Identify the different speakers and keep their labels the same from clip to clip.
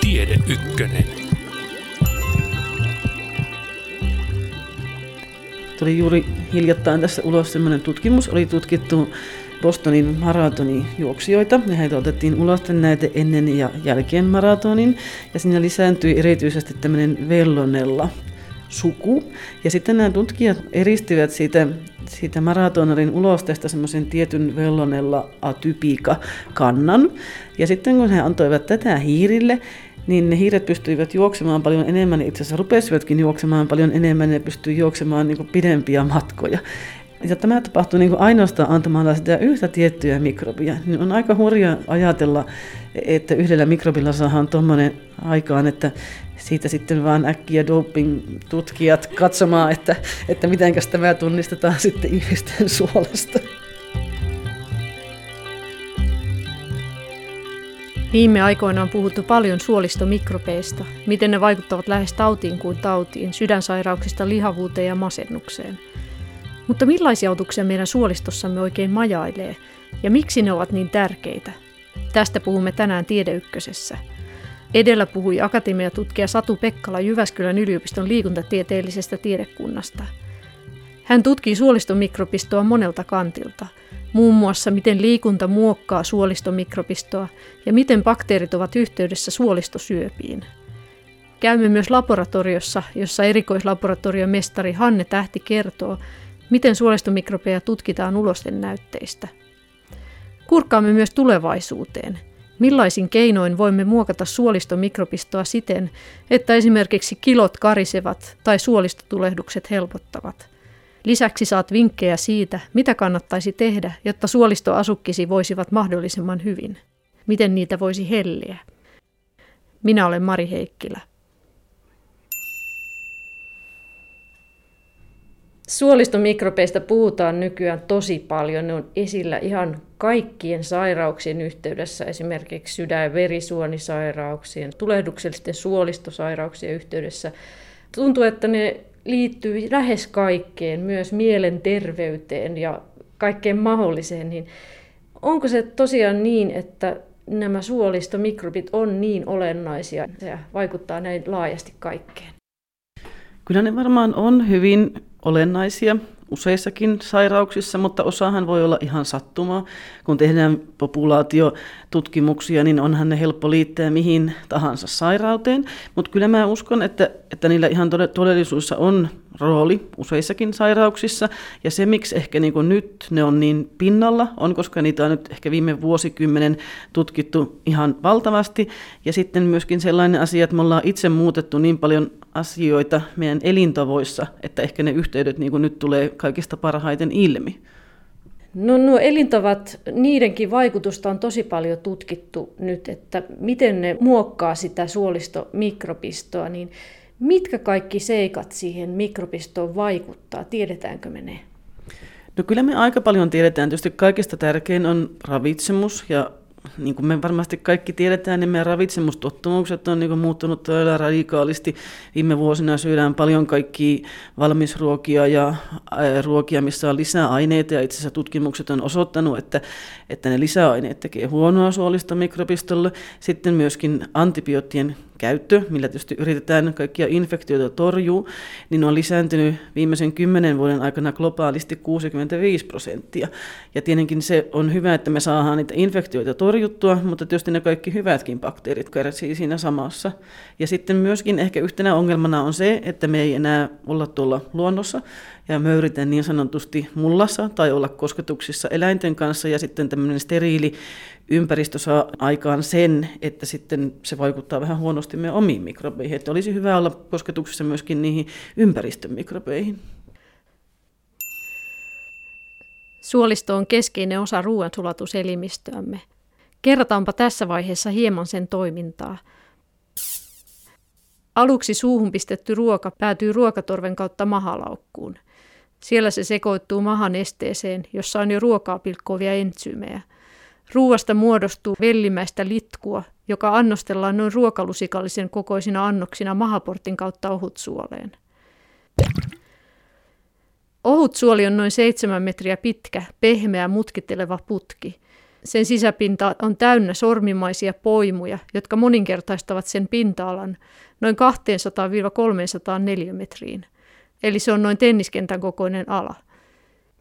Speaker 1: Tiede Ykkönen.
Speaker 2: Tuli juuri hiljattain tässä ulos sellainen tutkimus, oli tutkittu Bostonin maratonin juoksijoita. Ja heitä otettiin ulos näitä ennen ja jälkeen maratonin. Ja siinä lisääntyi erityisesti tämmöinen vellonella suku. Ja sitten nämä tutkijat eristivät siitä, siitä maratonarin ulosteesta semmoisen tietyn vellonella atypiika kannan. Ja sitten kun he antoivat tätä hiirille, niin ne hiiret pystyivät juoksemaan paljon enemmän, itse asiassa rupesivatkin juoksemaan paljon enemmän, ne pystyivät juoksemaan niin pidempiä matkoja. Ja tämä tapahtuu niin kuin ainoastaan antamalla sitä yhtä tiettyä mikrobia. Niin on aika hurja ajatella, että yhdellä mikrobilla saadaan tuommoinen aikaan, että siitä sitten vaan äkkiä doping-tutkijat katsomaan, että, että miten tämä tunnistetaan sitten ihmisten suolesta.
Speaker 3: Viime aikoina on puhuttu paljon suolistomikrobeista, miten ne vaikuttavat lähes tautiin kuin tautiin, sydänsairauksista lihavuuteen ja masennukseen. Mutta millaisia otuksia meidän suolistossamme oikein majailee ja miksi ne ovat niin tärkeitä? Tästä puhumme tänään Tiedeykkösessä. Edellä puhui akatemiatutkija Satu Pekkala Jyväskylän yliopiston liikuntatieteellisestä tiedekunnasta. Hän tutkii suolistomikrobistoa monelta kantilta, muun muassa miten liikunta muokkaa suolistomikrobistoa ja miten bakteerit ovat yhteydessä suolistosyöpiin. Käymme myös laboratoriossa, jossa erikoislaboratoriomestari Hanne Tähti kertoo, miten suolistomikrobeja tutkitaan ulosten näytteistä. Kurkkaamme myös tulevaisuuteen. Millaisin keinoin voimme muokata suolistomikrobistoa siten, että esimerkiksi kilot karisevat tai suolistotulehdukset helpottavat. Lisäksi saat vinkkejä siitä, mitä kannattaisi tehdä, jotta suolistoasukkisi voisivat mahdollisimman hyvin. Miten niitä voisi helliä. Minä olen Mari Heikkilä. Suolistomikrobeista puhutaan nykyään tosi paljon. Ne on esillä ihan kaikkien sairauksien yhteydessä, esimerkiksi sydän- ja verisuonisairauksien, tulehduksellisten suolistosairauksien yhteydessä. Tuntuu, että ne liittyy lähes kaikkeen, myös mielenterveyteen ja kaikkeen mahdolliseen. Niin onko se tosiaan niin, että nämä suolistomikrobit on niin olennaisia ja vaikuttaa näin laajasti kaikkeen?
Speaker 2: Kyllä ne varmaan on hyvin olennaisia useissakin sairauksissa, mutta osahan voi olla ihan sattumaa. Kun tehdään populaatiotutkimuksia, niin onhan ne helppo liittää mihin tahansa sairauteen. Mutta kyllä mä uskon, että, että niillä ihan todellisuudessa on rooli useissakin sairauksissa. Ja se, miksi ehkä niin nyt ne on niin pinnalla, on koska niitä on nyt ehkä viime vuosikymmenen tutkittu ihan valtavasti. Ja sitten myöskin sellainen asia, että me ollaan itse muutettu niin paljon asioita meidän elintavoissa, että ehkä ne yhteydet niin kuin nyt tulee kaikista parhaiten ilmi.
Speaker 3: No nuo elintavat, niidenkin vaikutusta on tosi paljon tutkittu nyt, että miten ne muokkaa sitä suolistomikrobistoa, niin mitkä kaikki seikat siihen mikrobistoon vaikuttaa, tiedetäänkö me ne?
Speaker 2: No kyllä me aika paljon tiedetään. Tietysti kaikista tärkein on ravitsemus ja niin kuin me varmasti kaikki tiedetään, niin meidän ravitsemustottumukset on niin muuttunut todella radikaalisti. Viime vuosina syödään paljon kaikkia valmisruokia ja ruokia, missä on lisäaineita, ja itse asiassa tutkimukset on osoittanut, että, että ne lisäaineet tekee huonoa suolista mikrobistolle. Sitten myöskin antibioottien käyttö, millä tietysti yritetään kaikkia infektioita torjua, niin on lisääntynyt viimeisen kymmenen vuoden aikana globaalisti 65 prosenttia. Ja tietenkin se on hyvä, että me saadaan niitä infektioita torjuttua, mutta tietysti ne kaikki hyvätkin bakteerit kärsii siinä samassa. Ja sitten myöskin ehkä yhtenä ongelmana on se, että me ei enää olla tuolla luonnossa ja möyritään niin sanotusti mullassa tai olla kosketuksissa eläinten kanssa ja sitten tämmöinen steriili ympäristö saa aikaan sen, että sitten se vaikuttaa vähän huonosti meidän omiin mikrobeihin. Että olisi hyvä olla kosketuksessa myöskin niihin ympäristön mikrobeihin.
Speaker 3: Suolisto on keskeinen osa ruoansulatuselimistöämme. Kerrotaanpa tässä vaiheessa hieman sen toimintaa. Aluksi suuhun pistetty ruoka päätyy ruokatorven kautta mahalaukkuun. Siellä se sekoittuu mahan esteeseen, jossa on jo ruokaa pilkkovia entsyymejä – Ruuasta muodostuu vellimäistä litkua, joka annostellaan noin ruokalusikallisen kokoisina annoksina mahaportin kautta ohutsuoleen. Ohut suoli on noin 7 metriä pitkä, pehmeä, mutkitteleva putki. Sen sisäpinta on täynnä sormimaisia poimuja, jotka moninkertaistavat sen pinta-alan noin 200-300 metriin. Eli se on noin tenniskentän kokoinen ala.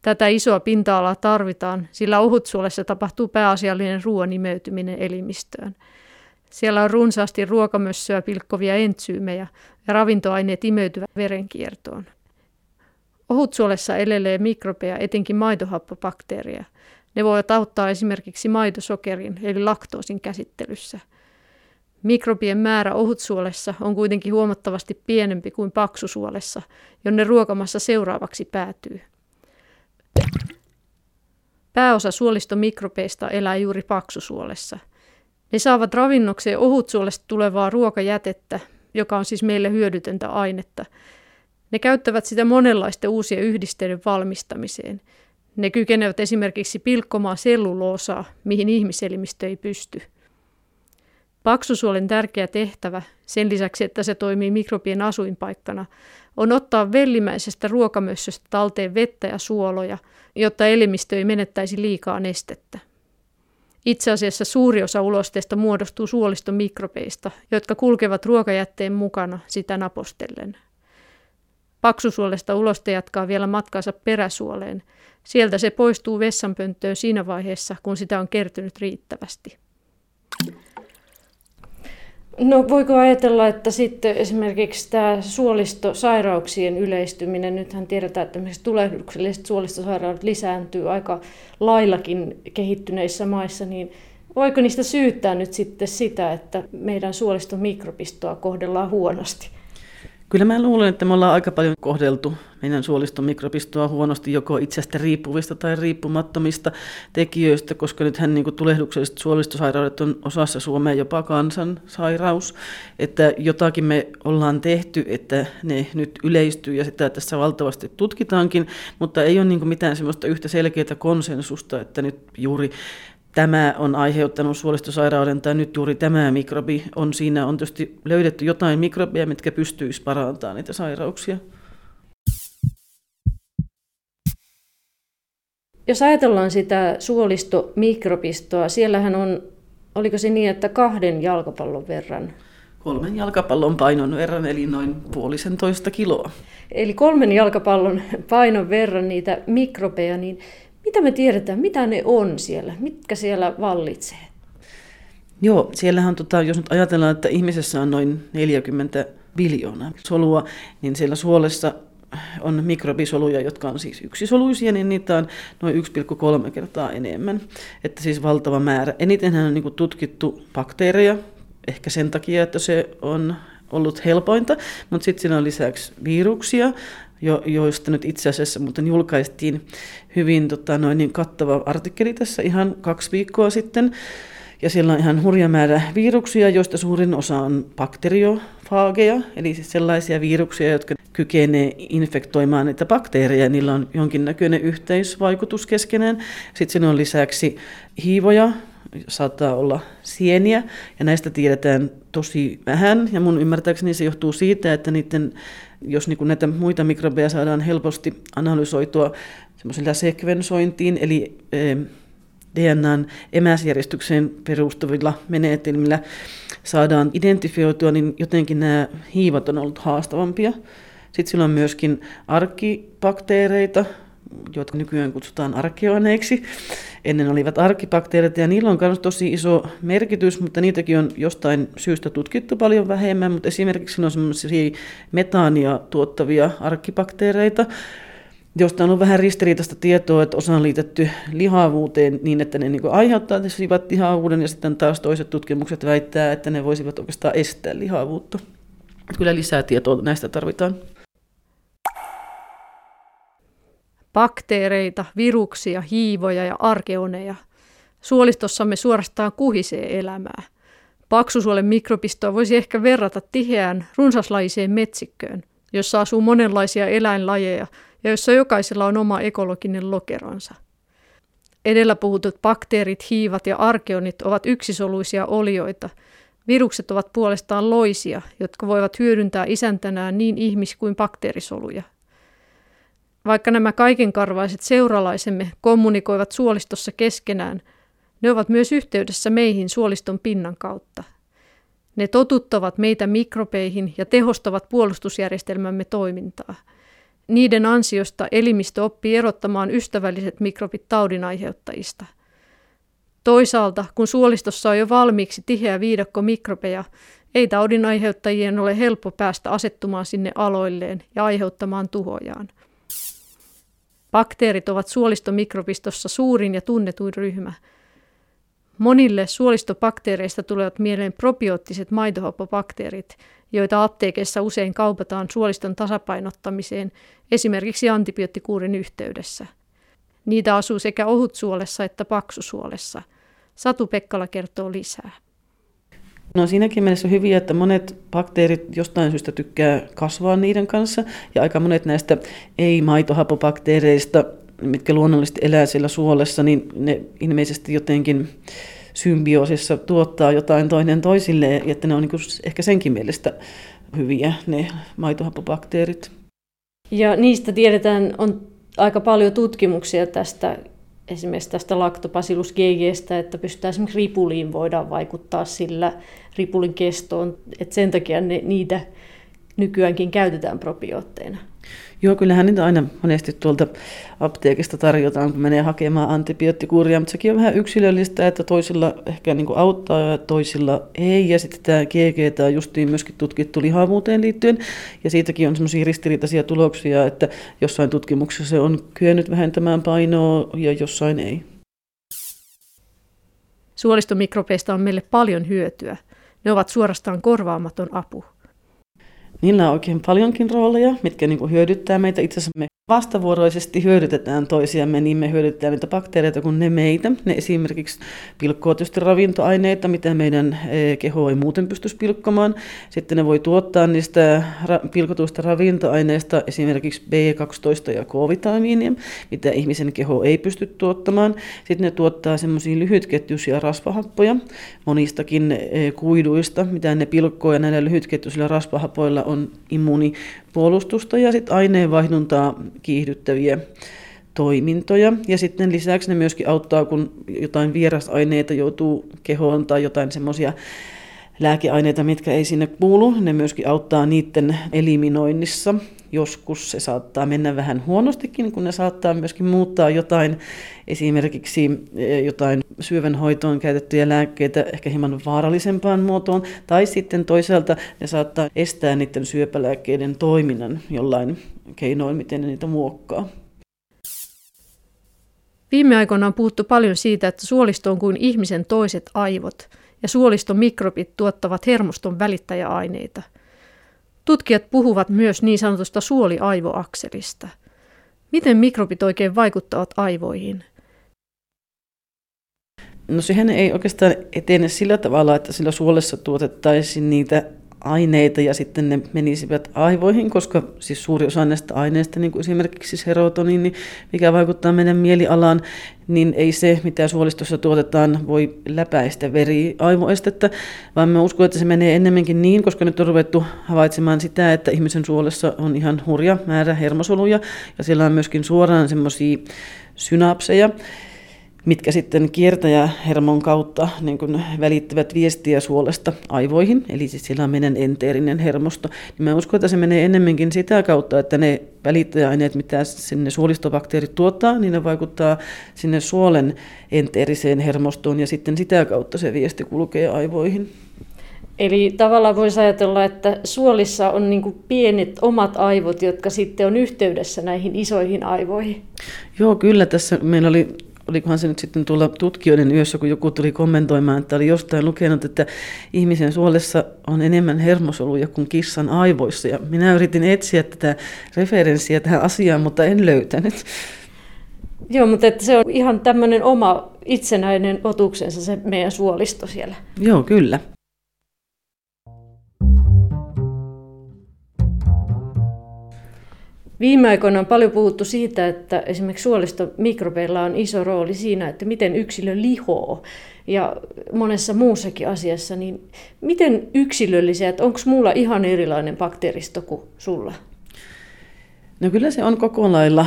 Speaker 3: Tätä isoa pinta-alaa tarvitaan, sillä ohutsuolessa tapahtuu pääasiallinen ruoan imeytyminen elimistöön. Siellä on runsaasti ruokamössöä pilkkovia entsyymejä ja ravintoaineet imeytyvät verenkiertoon. Ohutsuolessa elelee mikrobeja, etenkin maitohappobakteereja. Ne voivat auttaa esimerkiksi maitosokerin eli laktoosin käsittelyssä. Mikrobien määrä ohutsuolessa on kuitenkin huomattavasti pienempi kuin paksusuolessa, jonne ruokamassa seuraavaksi päätyy. Pääosa suolistomikrobeista elää juuri paksusuolessa. Ne saavat ravinnokseen ohutsuolesta tulevaa ruokajätettä, joka on siis meille hyödytöntä ainetta. Ne käyttävät sitä monenlaisten uusien yhdisteiden valmistamiseen. Ne kykenevät esimerkiksi pilkkomaan selluloosaa, mihin ihmiselimistö ei pysty. Paksusuolen tärkeä tehtävä, sen lisäksi että se toimii mikrobien asuinpaikkana, on ottaa vellimäisestä ruokamössöstä talteen vettä ja suoloja, jotta elimistö ei menettäisi liikaa nestettä. Itse asiassa suuri osa ulosteesta muodostuu suoliston mikrobeista, jotka kulkevat ruokajätteen mukana sitä napostellen. Paksusuolesta uloste jatkaa vielä matkaansa peräsuoleen. Sieltä se poistuu vessanpönttöön siinä vaiheessa, kun sitä on kertynyt riittävästi. No voiko ajatella, että sitten esimerkiksi tämä suolistosairauksien yleistyminen, nythän tiedetään, että tulehdukselliset suolistosairaudet lisääntyy aika laillakin kehittyneissä maissa, niin voiko niistä syyttää nyt sitten sitä, että meidän suoliston mikrobistoa kohdellaan huonosti?
Speaker 2: Kyllä mä luulen, että me ollaan aika paljon kohdeltu meidän suoliston mikrobistoa huonosti joko itsestä riippuvista tai riippumattomista tekijöistä, koska nythän niin tulehdukselliset suolistosairaudet on osassa Suomea jopa kansansairaus, että jotakin me ollaan tehty, että ne nyt yleistyy ja sitä tässä valtavasti tutkitaankin, mutta ei ole niin mitään sellaista yhtä selkeää konsensusta, että nyt juuri tämä on aiheuttanut suolistosairauden tai nyt juuri tämä mikrobi on siinä, on tietysti löydetty jotain mikrobia, mitkä pystyisi parantamaan niitä sairauksia.
Speaker 3: Jos ajatellaan sitä suolistomikrobistoa, siellähän on, oliko se niin, että kahden jalkapallon verran?
Speaker 2: Kolmen jalkapallon painon verran, eli noin puolisentoista kiloa.
Speaker 3: Eli kolmen jalkapallon painon verran niitä mikrobeja, niin mitä me tiedetään, mitä ne on siellä, mitkä siellä vallitsee?
Speaker 2: Joo, siellähän, tota, jos nyt ajatellaan, että ihmisessä on noin 40 biljoonaa solua, niin siellä suolessa on mikrobisoluja, jotka on siis yksisoluisia, niin niitä on noin 1,3 kertaa enemmän. Että siis valtava määrä. Enitenhän on niin tutkittu bakteereja, ehkä sen takia, että se on ollut helpointa, mutta sitten siinä on lisäksi viruksia, jo, joista nyt itse asiassa muuten julkaistiin hyvin tota, noin niin kattava artikkeli tässä ihan kaksi viikkoa sitten. Ja siellä on ihan hurja määrä viruksia, joista suurin osa on bakteriofaageja, eli siis sellaisia viruksia, jotka kykenee infektoimaan niitä bakteereja. Niillä on jonkinnäköinen yhteisvaikutus keskenään. Sitten on lisäksi hiivoja, saattaa olla sieniä, ja näistä tiedetään tosi vähän, ja mun ymmärtääkseni se johtuu siitä, että niiden, jos niin näitä muita mikrobeja saadaan helposti analysoitua semmoisella sekvensointiin, eli DNAn emäsjärjestykseen perustuvilla menetelmillä saadaan identifioitua, niin jotenkin nämä hiivat on ollut haastavampia. Sitten sillä on myöskin arkibakteereita, joita nykyään kutsutaan arkeoneiksi. Ennen olivat arkibakteerit ja niillä on myös tosi iso merkitys, mutta niitäkin on jostain syystä tutkittu paljon vähemmän, mutta esimerkiksi on sellaisia metaania tuottavia arkibakteereita, josta on vähän ristiriitaista tietoa, että osa on liitetty lihavuuteen niin, että ne niin aiheuttaa lihavuuden ja sitten taas toiset tutkimukset väittää, että ne voisivat oikeastaan estää lihavuutta. Kyllä lisää tietoa näistä tarvitaan.
Speaker 3: Bakteereita, viruksia, hiivoja ja arkeoneja. Suolistossamme suorastaan kuhisee elämää. Paksusuolen mikrobistoa voisi ehkä verrata tiheään runsaslaiseen metsikköön, jossa asuu monenlaisia eläinlajeja ja jossa jokaisella on oma ekologinen lokeronsa. Edellä puhutut bakteerit, hiivat ja arkeonit ovat yksisoluisia olioita. Virukset ovat puolestaan loisia, jotka voivat hyödyntää isäntänään niin ihmis- kuin bakteerisoluja –
Speaker 4: Vaikka nämä kaikenkarvaiset seuralaisemme kommunikoivat suolistossa keskenään, ne ovat myös yhteydessä meihin suoliston pinnan kautta. Ne totuttavat meitä mikrobeihin ja tehostavat puolustusjärjestelmämme toimintaa. Niiden ansiosta elimistö oppii erottamaan ystävälliset mikrobit taudinaiheuttajista. Toisaalta, kun suolistossa on jo valmiiksi tiheä viidakko mikrobeja, ei taudinaiheuttajien ole helppo päästä asettumaan sinne aloilleen ja aiheuttamaan tuhojaan. Bakteerit ovat suolistomikrobistossa suurin ja tunnetuin ryhmä. Monille suolistobakteereista tulevat mieleen probioottiset maitohappobakteerit, joita apteekissa usein kaupataan suoliston tasapainottamiseen, esimerkiksi antibioottikuurin yhteydessä. Niitä asuu sekä ohutsuolessa että paksusuolessa. Satu Pekkala kertoo lisää.
Speaker 2: No siinäkin mielessä hyviä, että monet bakteerit jostain syystä tykkää kasvaa niiden kanssa, ja aika monet näistä ei-maitohapobakteereista, mitkä luonnollisesti elää siellä suolessa, niin ne ilmeisesti jotenkin symbioosissa tuottaa jotain toinen toisille, että ne on niin ehkä senkin mielestä hyviä, ne maitohapobakteerit.
Speaker 4: Ja niistä tiedetään, on aika paljon tutkimuksia tästä esimerkiksi tästä Lactobacillus GGstä, että pystytään esimerkiksi ripuliin voidaan vaikuttaa sillä ripulin kestoon, että sen takia ne, niitä nykyäänkin käytetään probiootteina.
Speaker 2: Joo, kyllähän niitä aina monesti tuolta apteekista tarjotaan, kun menee hakemaan antibioottikuuria, mutta sekin on vähän yksilöllistä, että toisilla ehkä niin kuin auttaa ja toisilla ei. Ja sitten tämä GG on justiin myöskin tutkittu lihavuuteen liittyen, ja siitäkin on semmoisia ristiriitaisia tuloksia, että jossain tutkimuksessa se on kyennyt vähentämään painoa ja jossain ei.
Speaker 4: Suolistomikrobeista on meille paljon hyötyä. Ne ovat suorastaan korvaamaton apu.
Speaker 2: Niillä on oikein paljonkin rooleja, mitkä niin kuin hyödyttää meitä. Itse asiassa me vastavuoroisesti hyödytetään toisiamme, niin me hyödytetään niitä bakteereita kuin ne meitä. Ne esimerkiksi pilkkoo tietysti ravintoaineita, mitä meidän e, keho ei muuten pystyisi pilkkomaan. Sitten ne voi tuottaa niistä pilkotuista ravintoaineista esimerkiksi B12 ja K-vitamiinia, mitä ihmisen keho ei pysty tuottamaan. Sitten ne tuottaa semmoisia lyhytketjuisia rasvahappoja monistakin e, kuiduista, mitä ne pilkkoo, ja näillä lyhytketjuisilla rasvahapoilla on immuunipuolustusta ja sitten aineenvaihduntaa kiihdyttäviä toimintoja. Ja sitten lisäksi ne myöskin auttaa, kun jotain vierasaineita joutuu kehoon tai jotain semmoisia lääkeaineita, mitkä ei sinne kuulu. Ne myöskin auttaa niiden eliminoinnissa. Joskus se saattaa mennä vähän huonostikin, kun ne saattaa myöskin muuttaa jotain, esimerkiksi e, jotain syövänhoitoon käytettyjä lääkkeitä ehkä hieman vaarallisempaan muotoon, tai sitten toisaalta ne saattaa estää niiden syöpälääkkeiden toiminnan jollain keinoin, miten ne niitä muokkaa.
Speaker 4: Viime aikoina on puhuttu paljon siitä, että suolisto on kuin ihmisen toiset aivot, ja suoliston mikrobit tuottavat hermoston välittäjäaineita – Tutkijat puhuvat myös niin sanotusta suoli-aivoakselista. Miten mikrobit oikein vaikuttavat aivoihin?
Speaker 2: No sehän ei oikeastaan etene sillä tavalla, että sillä suolessa tuotettaisiin niitä aineita ja sitten ne menisivät aivoihin, koska siis suuri osa näistä aineista, niin kuin esimerkiksi serotoniini, mikä vaikuttaa meidän mielialaan, niin ei se, mitä suolistossa tuotetaan, voi läpäistä veri-aivoestettä, vaan me uskon, että se menee ennemminkin niin, koska nyt on ruvettu havaitsemaan sitä, että ihmisen suolessa on ihan hurja määrä hermosoluja, ja siellä on myöskin suoraan semmoisia synapseja, mitkä sitten kiertäjähermon kautta niin kuin välittävät viestiä suolesta aivoihin, eli siis siellä on meidän enteerinen hermosto. Niin mä uskon, että se menee enemmänkin sitä kautta, että ne välittäjäaineet, mitä sinne suolistobakteerit tuottaa, niin ne vaikuttaa sinne suolen enteeriseen hermostoon ja sitten sitä kautta se viesti kulkee aivoihin.
Speaker 4: Eli tavallaan voisi ajatella, että suolissa on niin pienet omat aivot, jotka sitten on yhteydessä näihin isoihin aivoihin.
Speaker 2: Joo, kyllä. Tässä meillä oli olikohan se nyt sitten tuolla tutkijoiden yössä, kun joku tuli kommentoimaan, että oli jostain lukenut, että ihmisen suolessa on enemmän hermosoluja kuin kissan aivoissa. Ja minä yritin etsiä tätä referenssiä tähän asiaan, mutta en löytänyt.
Speaker 4: Joo, mutta että se on ihan tämmöinen oma itsenäinen otuksensa se meidän suolisto siellä.
Speaker 2: Joo, kyllä.
Speaker 4: Viime aikoina on paljon puhuttu siitä, että esimerkiksi suolistomikrobeilla on iso rooli siinä, että miten yksilö lihoo ja monessa muussakin asiassa, niin miten yksilöllisiä, että onko mulla ihan erilainen bakteeristo kuin sulla?
Speaker 2: No kyllä se on koko lailla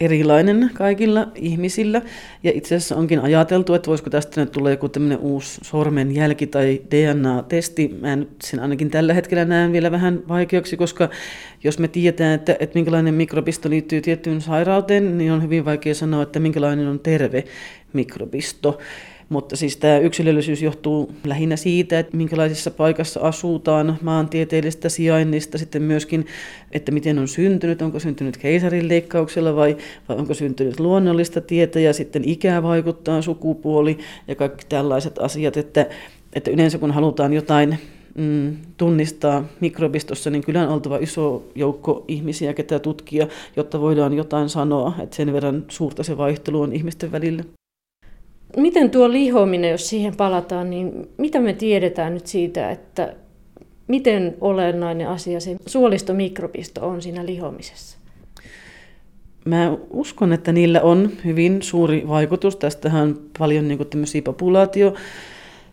Speaker 2: erilainen kaikilla ihmisillä. Ja itse asiassa onkin ajateltu, että voisiko tästä nyt tulla joku tämmöinen uusi sormenjälki tai DNA-testi. Mä nyt sen ainakin tällä hetkellä näen vielä vähän vaikeaksi, koska jos me tiedetään, että, että minkälainen mikrobisto liittyy tiettyyn sairauteen, niin on hyvin vaikea sanoa, että minkälainen on terve mikrobisto. Mutta siis tämä yksilöllisyys johtuu lähinnä siitä, että minkälaisessa paikassa asutaan, maantieteellisestä sijainnista, sitten myöskin, että miten on syntynyt, onko syntynyt keisarin leikkauksella vai, vai onko syntynyt luonnollista tietä ja sitten ikää vaikuttaa, sukupuoli ja kaikki tällaiset asiat, että, että yleensä kun halutaan jotain mm, tunnistaa mikrobistossa, niin kyllä on oltava iso joukko ihmisiä, ketä tutkia, jotta voidaan jotain sanoa, että sen verran suurta se vaihtelu on ihmisten välillä.
Speaker 4: Miten tuo lihominen, jos siihen palataan, niin mitä me tiedetään nyt siitä, että miten olennainen asia se suolistomikrobisto on siinä lihomisessa?
Speaker 2: Mä uskon, että niillä on hyvin suuri vaikutus. Tästähän on paljon niin tämmöisiä populaatio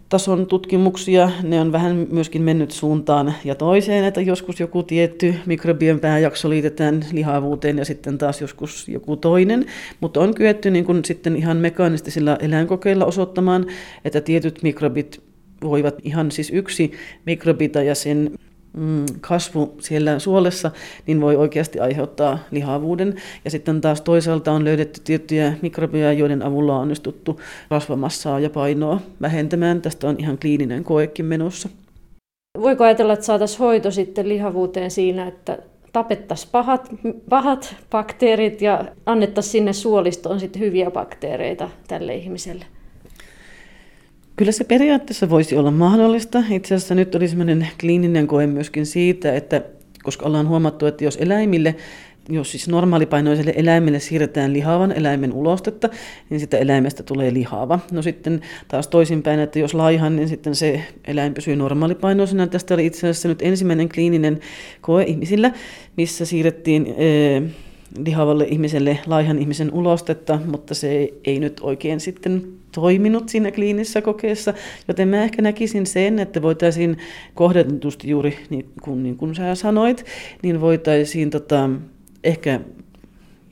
Speaker 2: tason tutkimuksia. Ne on vähän myöskin mennyt suuntaan ja toiseen, että joskus joku tietty mikrobien pääjakso liitetään lihavuuteen ja sitten taas joskus joku toinen. Mutta on kyetty niin kuin sitten ihan mekaanistisilla eläinkokeilla osoittamaan, että tietyt mikrobit voivat ihan siis yksi mikrobita ja sen mm, kasvu siellä suolessa, niin voi oikeasti aiheuttaa lihavuuden. Ja sitten taas toisaalta on löydetty tiettyjä mikrobeja, joiden avulla on onnistuttu rasvamassaa ja painoa vähentämään. Tästä on ihan kliininen koekin menossa.
Speaker 4: Voiko ajatella, että saataisiin hoito sitten lihavuuteen siinä, että tapettaisiin pahat, pahat bakteerit ja annettaisiin sinne suolistoon sitten hyviä bakteereita tälle ihmiselle?
Speaker 2: Kyllä se periaatteessa voisi olla mahdollista. Itse asiassa nyt oli sellainen kliininen koe myöskin siitä, että koska ollaan huomattu, että jos eläimille jos siis normaalipainoiselle eläimelle siirretään lihavan eläimen ulostetta, niin sitä eläimestä tulee lihava. No sitten taas toisinpäin, että jos laihan, niin sitten se eläin pysyy normaalipainoisena. Tästä oli itse asiassa nyt ensimmäinen kliininen koe ihmisillä, missä siirrettiin lihavalle ihmiselle laihan ihmisen ulostetta, mutta se ei nyt oikein sitten toiminut siinä kliinisessä kokeessa, joten mä ehkä näkisin sen, että voitaisiin kohdentusti juuri niin kuin, niin kuin sä sanoit, niin voitaisiin tota, ehkä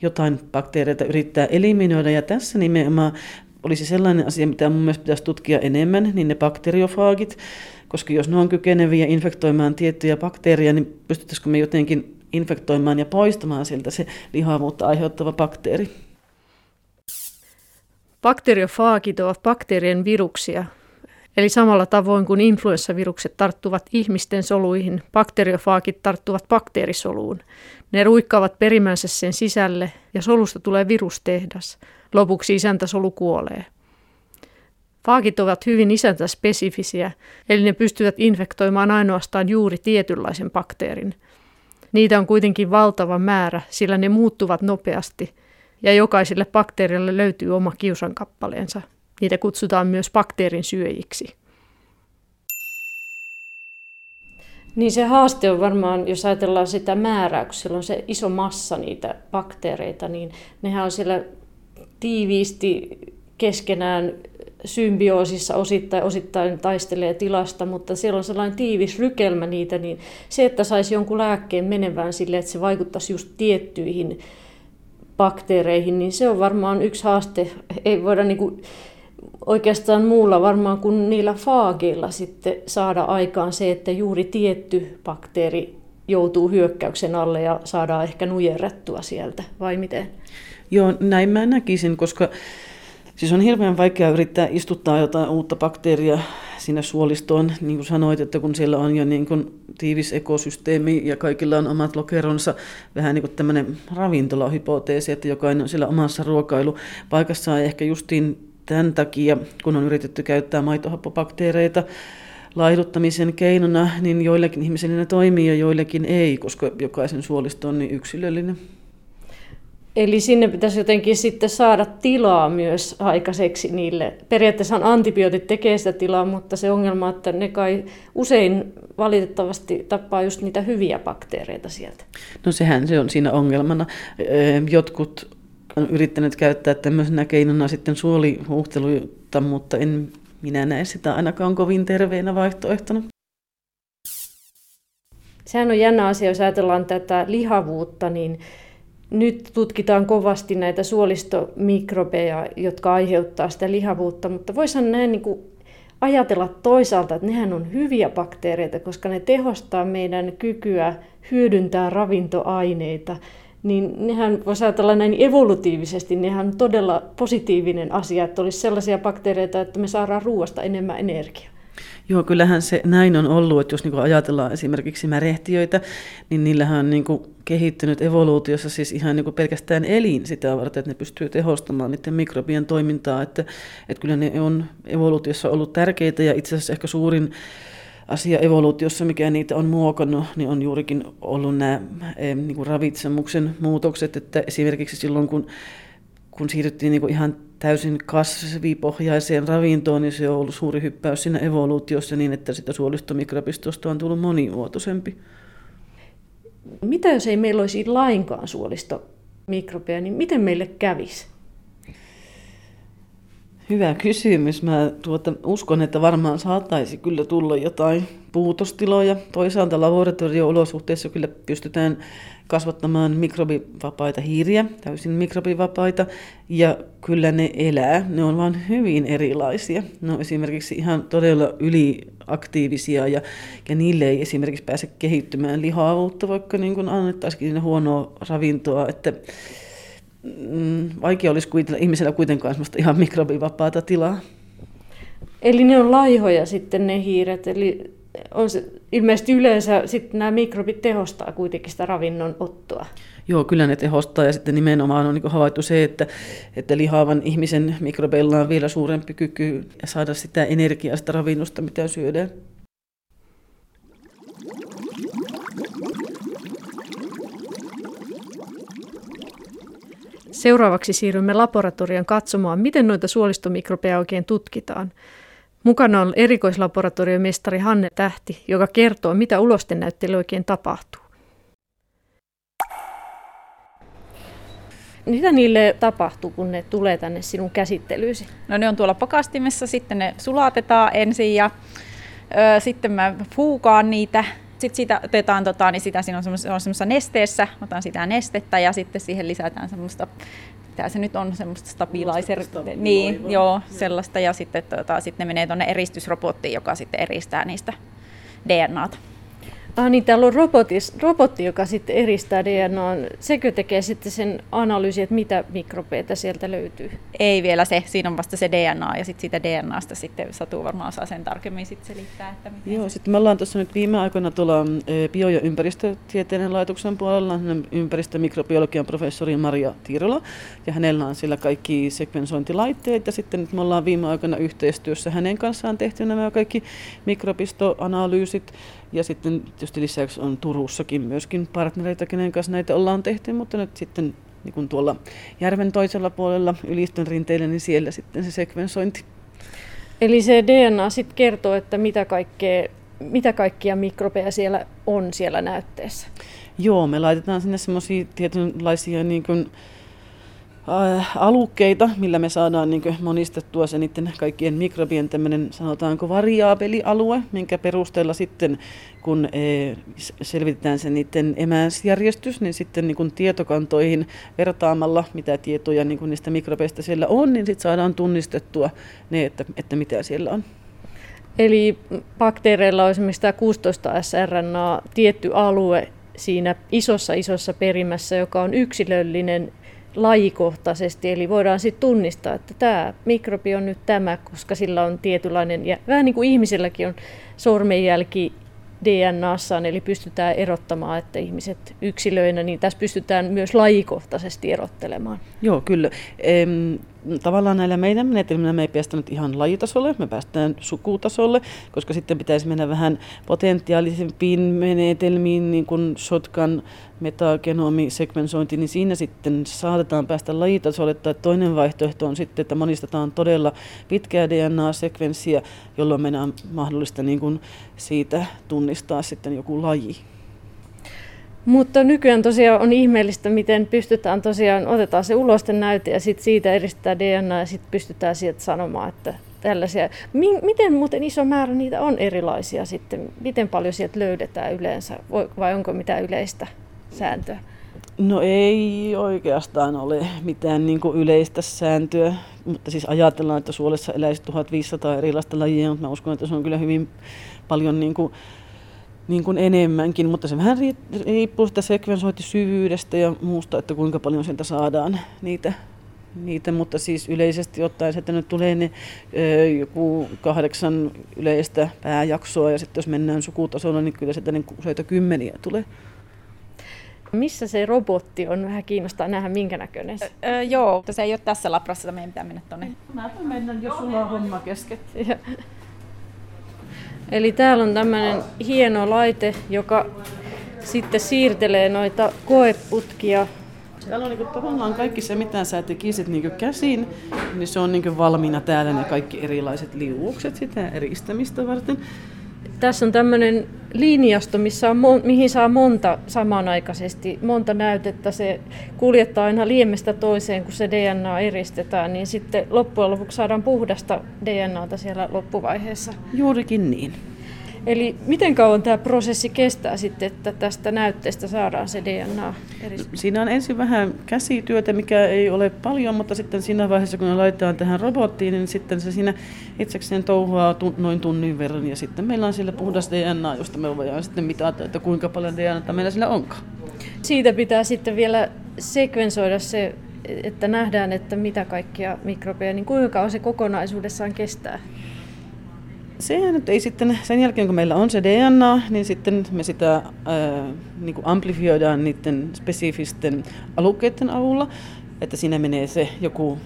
Speaker 2: jotain bakteereita yrittää eliminoida, ja tässä nimenomaan olisi sellainen asia, mitä mun mielestä pitäisi tutkia enemmän, niin ne bakteriofaagit, koska jos ne on kykeneviä infektoimaan tiettyjä bakteereja, niin pystyttäisikö me jotenkin infektoimaan ja poistamaan siltä se lihavuutta aiheuttava bakteeri.
Speaker 4: Bakteriofaagit ovat bakteerien viruksia, eli samalla tavoin kuin influenssavirukset tarttuvat ihmisten soluihin, bakteriofaagit tarttuvat bakteerisoluun. Ne ruikkaavat perimänsä sen sisälle ja solusta tulee virustehdas. Lopuksi isäntäsolu kuolee. Faagit ovat hyvin isäntäspesifisiä, eli ne pystyvät infektoimaan ainoastaan juuri tietynlaisen bakteerin – Niitä on kuitenkin valtava määrä, sillä ne muuttuvat nopeasti ja jokaiselle bakteerille löytyy oma kiusankappaleensa. Niitä kutsutaan myös bakteerin syöjiksi. Niin se haaste on varmaan, jos ajatellaan sitä määrää, kun siellä on se iso massa niitä bakteereita, niin nehän on siellä tiiviisti keskenään symbioosissa osittain, osittain taistelee tilasta, mutta siellä on sellainen tiivis rykelmä niitä, niin se, että saisi jonkun lääkkeen menevään sille, että se vaikuttaisi just tiettyihin bakteereihin, niin se on varmaan yksi haaste. Ei voida niin kuin oikeastaan muulla varmaan kuin niillä faageilla sitten saada aikaan se, että juuri tietty bakteeri joutuu hyökkäyksen alle ja saadaan ehkä nujerrettua sieltä, vai miten?
Speaker 2: Joo, näin mä näkisin, koska Siis on hirveän vaikea yrittää istuttaa jotain uutta bakteeria sinne suolistoon, niin kuin sanoit, että kun siellä on jo niin kuin tiivis ekosysteemi ja kaikilla on omat lokeronsa, vähän niin kuin tämmöinen ravintolahypoteesi, että jokainen on siellä omassa ruokailupaikassaan ehkä justiin tämän takia, kun on yritetty käyttää maitohappobakteereita laiduttamisen keinona, niin joillekin ihmisille ne toimii ja joillekin ei, koska jokaisen suolisto on niin yksilöllinen.
Speaker 4: Eli sinne pitäisi jotenkin sitten saada tilaa myös aikaiseksi niille. Periaatteessa antibiootit tekee sitä tilaa, mutta se ongelma, että ne kai usein valitettavasti tappaa just niitä hyviä bakteereita sieltä.
Speaker 2: No sehän se on siinä ongelmana. Jotkut on yrittänyt käyttää tämmöisenä keinona sitten suolihuhteluita, mutta en minä näe sitä ainakaan kovin terveenä vaihtoehtona.
Speaker 4: Sehän on jännä asia, jos ajatellaan tätä lihavuutta, niin nyt tutkitaan kovasti näitä suolistomikrobeja, jotka aiheuttaa sitä lihavuutta, mutta voisihan näin niin kuin ajatella toisaalta, että nehän on hyviä bakteereita, koska ne tehostaa meidän kykyä hyödyntää ravintoaineita. Niin nehän voisi ajatella näin evolutiivisesti, nehän on todella positiivinen asia, että olisi sellaisia bakteereita, että me saadaan ruoasta enemmän energiaa.
Speaker 2: Joo, kyllähän se näin on ollut, että jos niin ajatellaan esimerkiksi märehtiöitä, niin niillähän on niin kehittynyt evoluutiossa siis ihan niin pelkästään elin sitä varten, että ne pystyy tehostamaan niiden mikrobien toimintaa, että, että kyllä ne on evoluutiossa ollut tärkeitä ja itse asiassa ehkä suurin asia evoluutiossa, mikä niitä on muokannut, niin on juurikin ollut nämä niin ravitsemuksen muutokset, että esimerkiksi silloin kun, kun siirryttiin niin ihan täysin kasvipohjaiseen ravintoon, niin se on ollut suuri hyppäys siinä evoluutiossa niin, että sitä suolistomikrobistosta on tullut monimuotoisempi.
Speaker 4: Mitä jos ei meillä olisi lainkaan suolistomikrobeja, niin miten meille kävisi?
Speaker 2: Hyvä kysymys. Mä tuota, uskon, että varmaan saattaisi kyllä tulla jotain puutostiloja. Toisaalta laboratorio-olosuhteissa kyllä pystytään kasvattamaan mikrobivapaita hiiriä, täysin mikrobivapaita, ja kyllä ne elää. Ne on vain hyvin erilaisia. Ne on esimerkiksi ihan todella yliaktiivisia, ja, ja niille ei esimerkiksi pääse kehittymään lihavuutta, vaikka niin annettaisikin huonoa ravintoa, että mm, vaikea olisi kuvitella ihmisellä kuitenkaan sellaista ihan mikrobivapaata tilaa.
Speaker 4: Eli ne on laihoja sitten ne hiiret, eli on se, ilmeisesti yleensä sitten nämä mikrobit tehostaa kuitenkin sitä ravinnon ottoa.
Speaker 2: Joo, kyllä ne tehostaa ja sitten nimenomaan on niin havaittu se, että, että lihaavan ihmisen mikrobeilla on vielä suurempi kyky saada sitä energiaa sitä ravinnosta, mitä syödään.
Speaker 4: Seuraavaksi siirrymme laboratorion katsomaan, miten noita suolistomikrobeja oikein tutkitaan. Mukana on erikoislaboratoriomestari Hanne Tähti, joka kertoo, mitä näyttely oikein tapahtuu. Mitä niille tapahtuu, kun ne tulee tänne sinun käsittelyysi?
Speaker 5: No ne on tuolla pakastimessa, sitten ne sulatetaan ensin ja ö, sitten mä fuukaan niitä. Sitten siitä otetaan, tota, niin sitä siinä on semmoisessa nesteessä, otan sitä nestettä ja sitten siihen lisätään semmoista mitä se nyt on, semmoista stabilaiser, niin, joo, sellaista, ja sitten, tota, sitten ne menee tuonne eristysrobottiin, joka sitten eristää niistä DNAta.
Speaker 4: Ah niin, täällä on robotis, robotti, joka sitten eristää DNA. Sekö tekee sitten sen analyysin, että mitä mikrobeita sieltä löytyy?
Speaker 5: Ei vielä se, siinä on vasta se DNA ja sitten siitä DNAsta sitten Satu varmaan osaa sen tarkemmin sitten selittää. Että
Speaker 2: miten Joo, sitten me ollaan tuossa nyt viime aikoina tuolla bio- ja ympäristötieteiden laitoksen puolella ympäristömikrobiologian professori Maria Tiirola ja hänellä on siellä kaikki sekvensointilaitteet ja sitten nyt me ollaan viime aikoina yhteistyössä hänen kanssaan tehty nämä kaikki mikrobistoanalyysit ja sitten tietysti lisäksi on Turussakin myöskin partnereita, kenen kanssa näitä ollaan tehty, mutta nyt sitten niin kuin tuolla järven toisella puolella Ylistön rinteillä, niin siellä sitten se sekvensointi.
Speaker 4: Eli se DNA sitten kertoo, että mitä kaikkea mitä kaikkia mikrobeja siellä on siellä näytteessä?
Speaker 2: Joo, me laitetaan sinne semmoisia tietynlaisia niin kuin, Äh, alukkeita, millä me saadaan niin monistettua se niiden kaikkien mikrobien tämmöinen sanotaanko variaabelialue, minkä perusteella sitten kun e, selvitetään se niiden emänsjärjestys, niin sitten niin tietokantoihin vertaamalla, mitä tietoja niin niistä mikrobeista siellä on, niin sitten saadaan tunnistettua ne, että, että mitä siellä on.
Speaker 4: Eli bakteereilla on esimerkiksi tämä 16 sRNA tietty alue siinä isossa isossa perimässä, joka on yksilöllinen lajikohtaisesti, eli voidaan sitten tunnistaa, että tämä mikrobi on nyt tämä, koska sillä on tietynlainen, ja vähän niin kuin ihmisilläkin on sormenjälki DNAssaan, eli pystytään erottamaan, että ihmiset yksilöinä, niin tässä pystytään myös lajikohtaisesti erottelemaan.
Speaker 2: Joo, kyllä. Ehm, tavallaan näillä meidän menetelmillä me ei päästä nyt ihan lajitasolle, me päästään sukutasolle, koska sitten pitäisi mennä vähän potentiaalisempiin menetelmiin, niin kuin shotgun metagenomi-sekvensointi, niin siinä sitten saatetaan päästä lajitasolle. Tai toinen vaihtoehto on sitten, että monistetaan todella pitkää DNA-sekvenssiä, jolloin meidän on mahdollista niin kuin siitä tunnistaa sitten joku laji.
Speaker 4: Mutta nykyään tosiaan on ihmeellistä, miten pystytään tosiaan, otetaan se ulosten näyte ja sitten siitä eristää DNA ja sitten pystytään sieltä sanomaan, että tällaisia. Miten muuten iso määrä niitä on erilaisia sitten? Miten paljon sieltä löydetään yleensä vai onko mitään yleistä sääntöä?
Speaker 2: No ei oikeastaan ole mitään niin kuin yleistä sääntöä, mutta siis ajatellaan, että suolessa eläisi 1500 erilaista lajia, mutta mä uskon, että se on kyllä hyvin paljon niin kuin, niin kuin enemmänkin, mutta se vähän riippuu sitä sekvensointisyvyydestä ja muusta, että kuinka paljon sieltä saadaan niitä, niitä mutta siis yleisesti ottaen, että nyt tulee ne ö, joku kahdeksan yleistä pääjaksoa ja sitten jos mennään sukutasolla, niin kyllä sieltä niin useita kymmeniä tulee.
Speaker 4: Missä se robotti on? Vähän kiinnostaa nähdä, minkä näköinen se.
Speaker 5: Öö, joo, mutta se ei ole tässä labrassa, meidän pitää mennä tuonne.
Speaker 2: Mä mennä, jos sulla on homma kesken.
Speaker 4: Eli täällä on tämmöinen hieno laite, joka sitten siirtelee noita koeputkia.
Speaker 2: Täällä on niin tavallaan kaikki se, mitä sä tekisit niin käsin, niin se on niin valmiina täällä ne kaikki erilaiset liuukset sitä eristämistä varten.
Speaker 4: Tässä on tämmöinen linjasto, missä on, mihin saa monta samanaikaisesti, monta näytettä. Se kuljettaa aina liemestä toiseen, kun se DNA eristetään, niin sitten loppujen lopuksi saadaan puhdasta DNAta siellä loppuvaiheessa.
Speaker 2: Juurikin niin.
Speaker 4: Eli miten kauan tämä prosessi kestää sitten, että tästä näytteestä saadaan se DNA?
Speaker 2: Siinä on ensin vähän käsityötä, mikä ei ole paljon, mutta sitten siinä vaiheessa, kun ne laitetaan tähän robottiin, niin sitten se siinä itsekseen touhuaa noin tunnin verran. Ja sitten meillä on siellä puhdas DNA, josta me voidaan sitten mitata, että kuinka paljon DNAta meillä sillä onkaan.
Speaker 4: Siitä pitää sitten vielä sekvensoida se, että nähdään, että mitä kaikkia mikrobeja, niin kuinka kauan se kokonaisuudessaan kestää?
Speaker 2: Sehän nyt ei sitten, sen jälkeen kun meillä on se DNA, niin sitten me sitä ää, niin kuin amplifioidaan niiden spesifisten alukkeiden avulla, että siinä menee se joku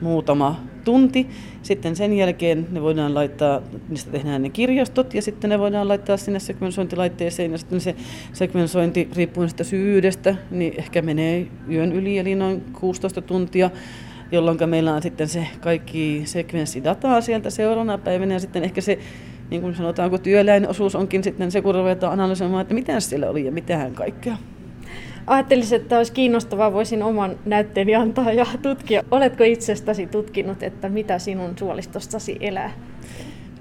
Speaker 2: muutama tunti. Sitten sen jälkeen ne voidaan laittaa, niistä tehdään ne kirjastot ja sitten ne voidaan laittaa sinne sekvensointilaitteeseen ja sitten se sekvensointi riippuen sitä syvyydestä, niin ehkä menee yön yli eli noin 16 tuntia jolloin meillä on sitten se kaikki sekvenssidataa sieltä seuraavana päivänä ja sitten ehkä se niin kuin sanotaanko työläinosuus onkin sitten se, kun ruvetaan analysoimaan, että mitä siellä oli ja mitään kaikkea.
Speaker 4: Ajattelisin, että olisi kiinnostavaa, voisin oman näytteeni antaa ja tutkia. Oletko itsestäsi tutkinut, että mitä sinun suolistostasi elää?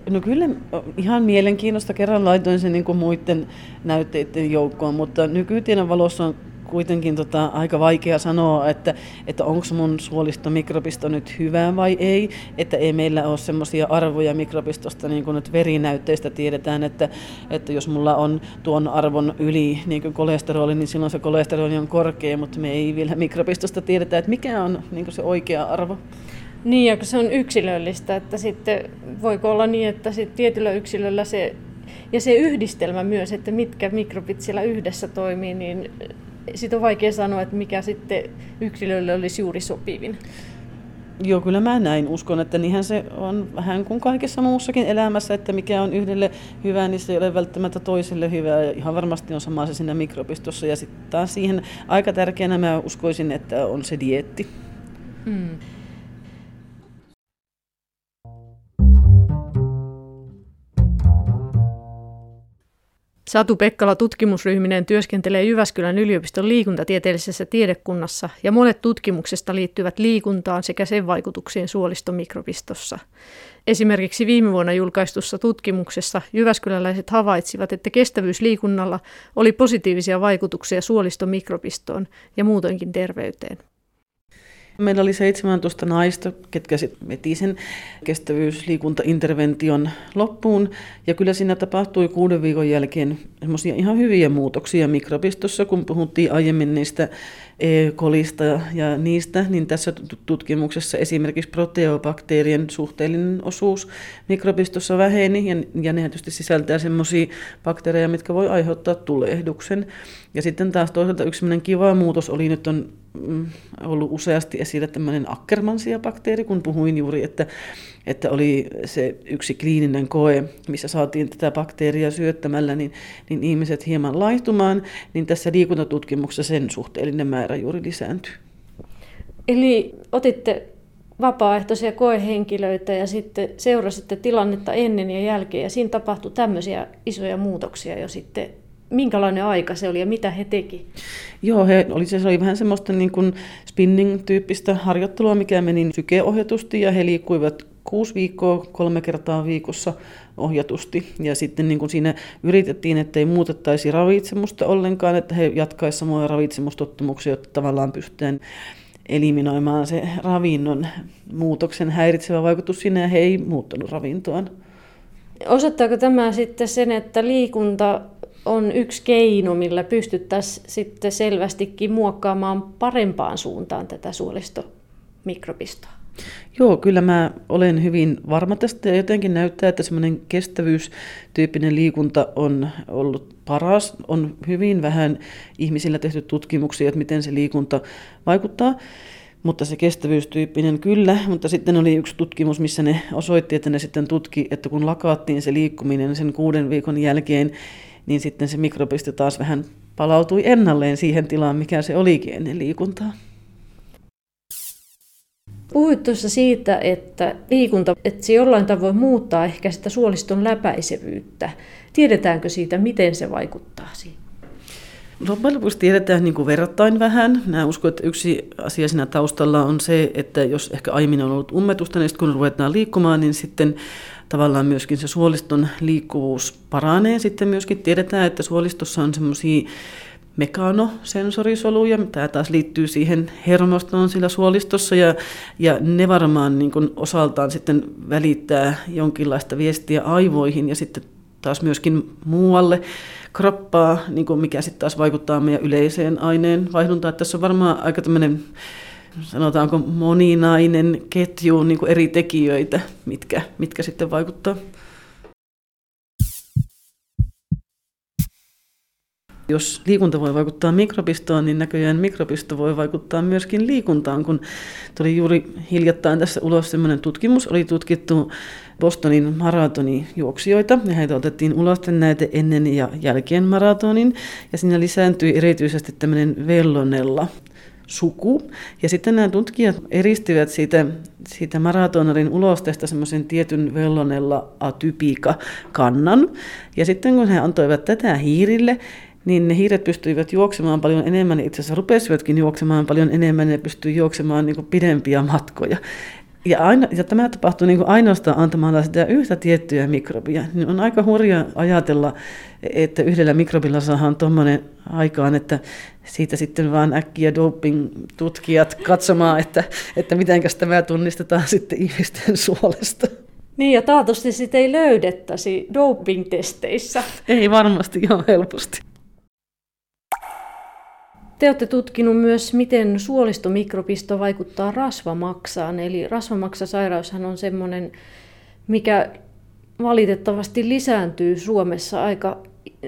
Speaker 2: No kyllä ihan mielenkiinnosta. Kerran laitoin sen niin kuin muiden näytteiden joukkoon, mutta nykytiedon valossa on kuitenkin tota, aika vaikea sanoa, että, että onko mun suolistomikrobisto nyt hyvä vai ei. Että ei meillä ole semmoisia arvoja mikrobistosta, niin kuin nyt verinäytteistä tiedetään, että, että jos mulla on tuon arvon yli niin kuin kolesteroli, niin silloin se kolesteroli on korkea, mutta me ei vielä mikrobistosta tiedetä, että mikä on niin kuin se oikea arvo.
Speaker 4: Niin, ja se on yksilöllistä, että sitten voiko olla niin, että sit tietyllä yksilöllä se ja se yhdistelmä myös, että mitkä mikrobit siellä yhdessä toimii, niin sitten on vaikea sanoa, että mikä sitten yksilölle olisi juuri sopivin.
Speaker 2: Joo, kyllä mä näin uskon, että niinhän se on vähän kuin kaikessa muussakin elämässä, että mikä on yhdelle hyvä, niin se ei ole välttämättä toiselle hyvä. Ja ihan varmasti on sama se siinä mikrobistossa. Ja sitten taas siihen aika tärkeänä mä uskoisin, että on se dietti. Hmm.
Speaker 4: Satu Pekkala tutkimusryhminen työskentelee Jyväskylän yliopiston liikuntatieteellisessä tiedekunnassa ja monet tutkimuksesta liittyvät liikuntaan sekä sen vaikutuksiin suolistomikrobistossa. Esimerkiksi viime vuonna julkaistussa tutkimuksessa jyväskyläläiset havaitsivat, että kestävyysliikunnalla oli positiivisia vaikutuksia suolistomikrobistoon ja muutoinkin terveyteen.
Speaker 2: Meillä oli 17 naista, ketkä sitten veti sen kestävyysliikuntaintervention loppuun. Ja kyllä siinä tapahtui kuuden viikon jälkeen semmoisia ihan hyviä muutoksia mikrobistossa, kun puhuttiin aiemmin niistä kolista ja niistä, niin tässä tutkimuksessa esimerkiksi proteobakteerien suhteellinen osuus mikrobistossa väheni, ja, ja ne tietysti sisältää semmoisia bakteereja, mitkä voi aiheuttaa tulehduksen. Ja sitten taas toisaalta yksi kiva muutos oli nyt on ollut useasti esillä tämmöinen Ackermansia-bakteeri, kun puhuin juuri, että, että oli se yksi kliininen koe, missä saatiin tätä bakteeria syöttämällä, niin, niin ihmiset hieman laihtumaan, niin tässä liikuntatutkimuksessa sen suhteellinen määrä juuri lisääntyy.
Speaker 4: Eli otitte vapaaehtoisia koehenkilöitä ja sitten seurasitte tilannetta ennen ja jälkeen ja siinä tapahtui tämmöisiä isoja muutoksia jo sitten minkälainen aika se oli ja mitä he teki?
Speaker 2: Joo, he oli, se oli vähän semmoista niin kuin spinning-tyyppistä harjoittelua, mikä meni sykeohjatusti ja he liikkuivat kuusi viikkoa kolme kertaa viikossa ohjatusti. Ja sitten niin kuin siinä yritettiin, että ei muutettaisi ravitsemusta ollenkaan, että he jatkaisivat samoja ravitsemustottumuksia, jotta tavallaan pystytään eliminoimaan se ravinnon muutoksen häiritsevä vaikutus sinne, ja he ei muuttanut ravintoaan.
Speaker 4: Osoittaako tämä sitten sen, että liikunta on yksi keino, millä pystyttäisiin sitten selvästikin muokkaamaan parempaan suuntaan tätä suolistomikrobistoa?
Speaker 2: Joo, kyllä mä olen hyvin varma tästä ja jotenkin näyttää, että semmoinen kestävyystyyppinen liikunta on ollut paras. On hyvin vähän ihmisillä tehty tutkimuksia, että miten se liikunta vaikuttaa. Mutta se kestävyystyyppinen kyllä, mutta sitten oli yksi tutkimus, missä ne osoitti, että ne sitten tutki, että kun lakaattiin se liikkuminen sen kuuden viikon jälkeen, niin sitten se mikrobisto taas vähän palautui ennalleen siihen tilaan, mikä se olikin ennen liikuntaa.
Speaker 4: Puhuit tuossa siitä, että liikunta, että se jollain tavoin muuttaa ehkä sitä suoliston läpäisevyyttä. Tiedetäänkö siitä, miten se vaikuttaa siihen?
Speaker 2: Loppujen lopuksi tiedetään niin kuin verrattain vähän. Mä uskon, että yksi asia siinä taustalla on se, että jos ehkä aiemmin on ollut ummetusta, niin kun ruvetaan liikkumaan, niin sitten tavallaan myöskin se suoliston liikkuvuus paranee. Sitten myöskin tiedetään, että suolistossa on semmoisia mekanosensorisoluja, tämä taas liittyy siihen hermostoon sillä suolistossa, ja, ja ne varmaan niin osaltaan sitten välittää jonkinlaista viestiä aivoihin ja sitten taas myöskin muualle kroppaa, niin kuin mikä sitten taas vaikuttaa meidän yleiseen aineen vaihduntaan. Tässä on varmaan aika tämmöinen sanotaanko moninainen ketju niin kuin eri tekijöitä, mitkä, mitkä sitten vaikuttaa. Jos liikunta voi vaikuttaa mikrobistoon, niin näköjään mikrobisto voi vaikuttaa myöskin liikuntaan, kun tuli juuri hiljattain tässä ulos sellainen tutkimus, oli tutkittu Bostonin maratonijuoksijoita, ja heitä otettiin ulos näitä ennen ja jälkeen maratonin, ja siinä lisääntyi erityisesti tämmöinen vellonella suku. Ja sitten nämä tutkijat eristivät siitä, siitä maratonarin ulosteesta semmoisen tietyn vellonella atypika kannan. Ja sitten kun he antoivat tätä hiirille, niin ne hiiret pystyivät juoksemaan paljon enemmän, itse asiassa rupesivatkin juoksemaan paljon enemmän, ja pystyivät juoksemaan niin pidempiä matkoja. Ja, aina, ja tämä tapahtuu niin kuin ainoastaan antamalla sitä yhtä tiettyä mikrobia. Niin on aika hurja ajatella, että yhdellä mikrobilla saadaan tuommoinen aikaan, että siitä sitten vaan äkkiä doping-tutkijat katsomaan, että, että mitenkäs tämä tunnistetaan sitten ihmisten suolesta.
Speaker 4: Niin, ja taatusti sitä ei löydettäisi doping-testeissä.
Speaker 2: Ei varmasti ihan helposti.
Speaker 4: Te olette tutkinut myös, miten suolistomikrobisto vaikuttaa rasvamaksaan. Eli rasvamaksasairaushan on sellainen, mikä valitettavasti lisääntyy Suomessa aika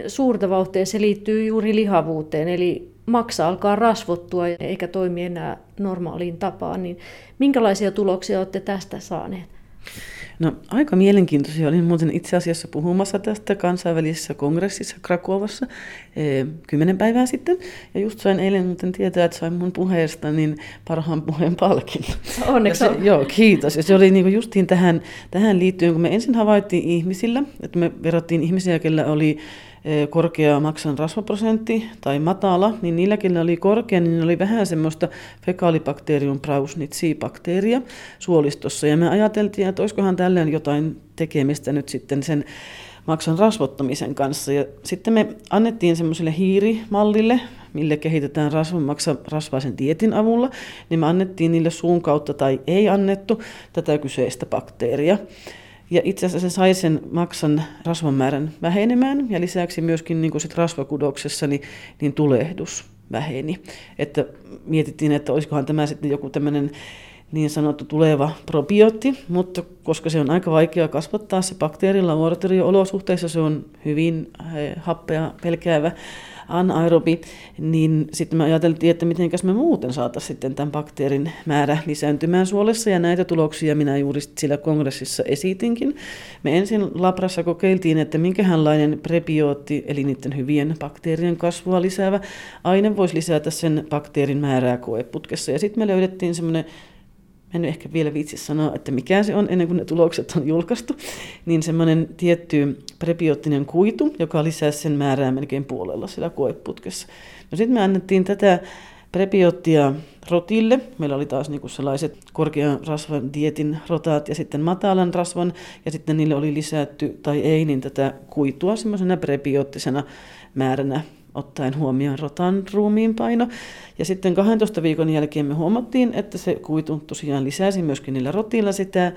Speaker 4: suurta vauhtia. Se liittyy juuri lihavuuteen, eli maksa alkaa rasvottua eikä toimi enää normaaliin tapaan. Niin minkälaisia tuloksia olette tästä saaneet?
Speaker 2: No aika mielenkiintoisia. Olin muuten itse asiassa puhumassa tästä kansainvälisessä kongressissa Krakovassa e, kymmenen päivää sitten. Ja just sain eilen muuten tietää, että sain mun puheesta niin parhaan puheen palkinnon.
Speaker 4: Onneksi
Speaker 2: se, Joo, kiitos. Ja se oli niinku justiin tähän, tähän liittyen, kun me ensin havaittiin ihmisillä, että me verrattiin ihmisiä, kellä oli korkea maksan rasvaprosentti tai matala, niin niilläkin oli korkea, niin oli vähän semmoista fekaalibakterium prausnitsi-bakteeria suolistossa. Ja me ajateltiin, että olisikohan tällöin jotain tekemistä nyt sitten sen maksan rasvottamisen kanssa. Ja sitten me annettiin semmoiselle hiirimallille, mille kehitetään rasvamaksa rasvaisen dietin avulla, niin me annettiin niille suun kautta tai ei annettu tätä kyseistä bakteeria. Ja itse asiassa se sai sen maksan rasvan määrän vähenemään ja lisäksi myöskin niin kuin sit rasvakudoksessa niin, niin tulehdus väheni. Että mietittiin, että olisikohan tämä sitten joku tämmöinen niin sanottu tuleva probiootti, mutta koska se on aika vaikea kasvattaa se bakteeri laboratorio-olosuhteissa, se on hyvin eh, happea pelkäävä anaerobi, niin sitten me ajateltiin, että miten me muuten saataisiin sitten tämän bakteerin määrä lisääntymään suolessa, ja näitä tuloksia minä juuri sillä kongressissa esitinkin. Me ensin labrassa kokeiltiin, että minkälainen prebiootti, eli niiden hyvien bakteerien kasvua lisäävä aine voisi lisätä sen bakteerin määrää koeputkessa, ja sitten me löydettiin semmoinen en ehkä vielä viitsi sanoa, että mikä se on ennen kuin ne tulokset on julkaistu, niin semmoinen tietty prebioottinen kuitu, joka lisää sen määrää melkein puolella sillä koeputkessa. No sitten me annettiin tätä prebioottia rotille. Meillä oli taas niin kuin sellaiset korkean rasvan dietin rotaat ja sitten matalan rasvan, ja sitten niille oli lisätty tai ei, niin tätä kuitua semmoisena prebioottisena määränä ottaen huomioon rotan ruumiinpaino. Ja sitten 12 viikon jälkeen me huomattiin, että se kuitu tosiaan lisäsi myöskin niillä rotilla sitä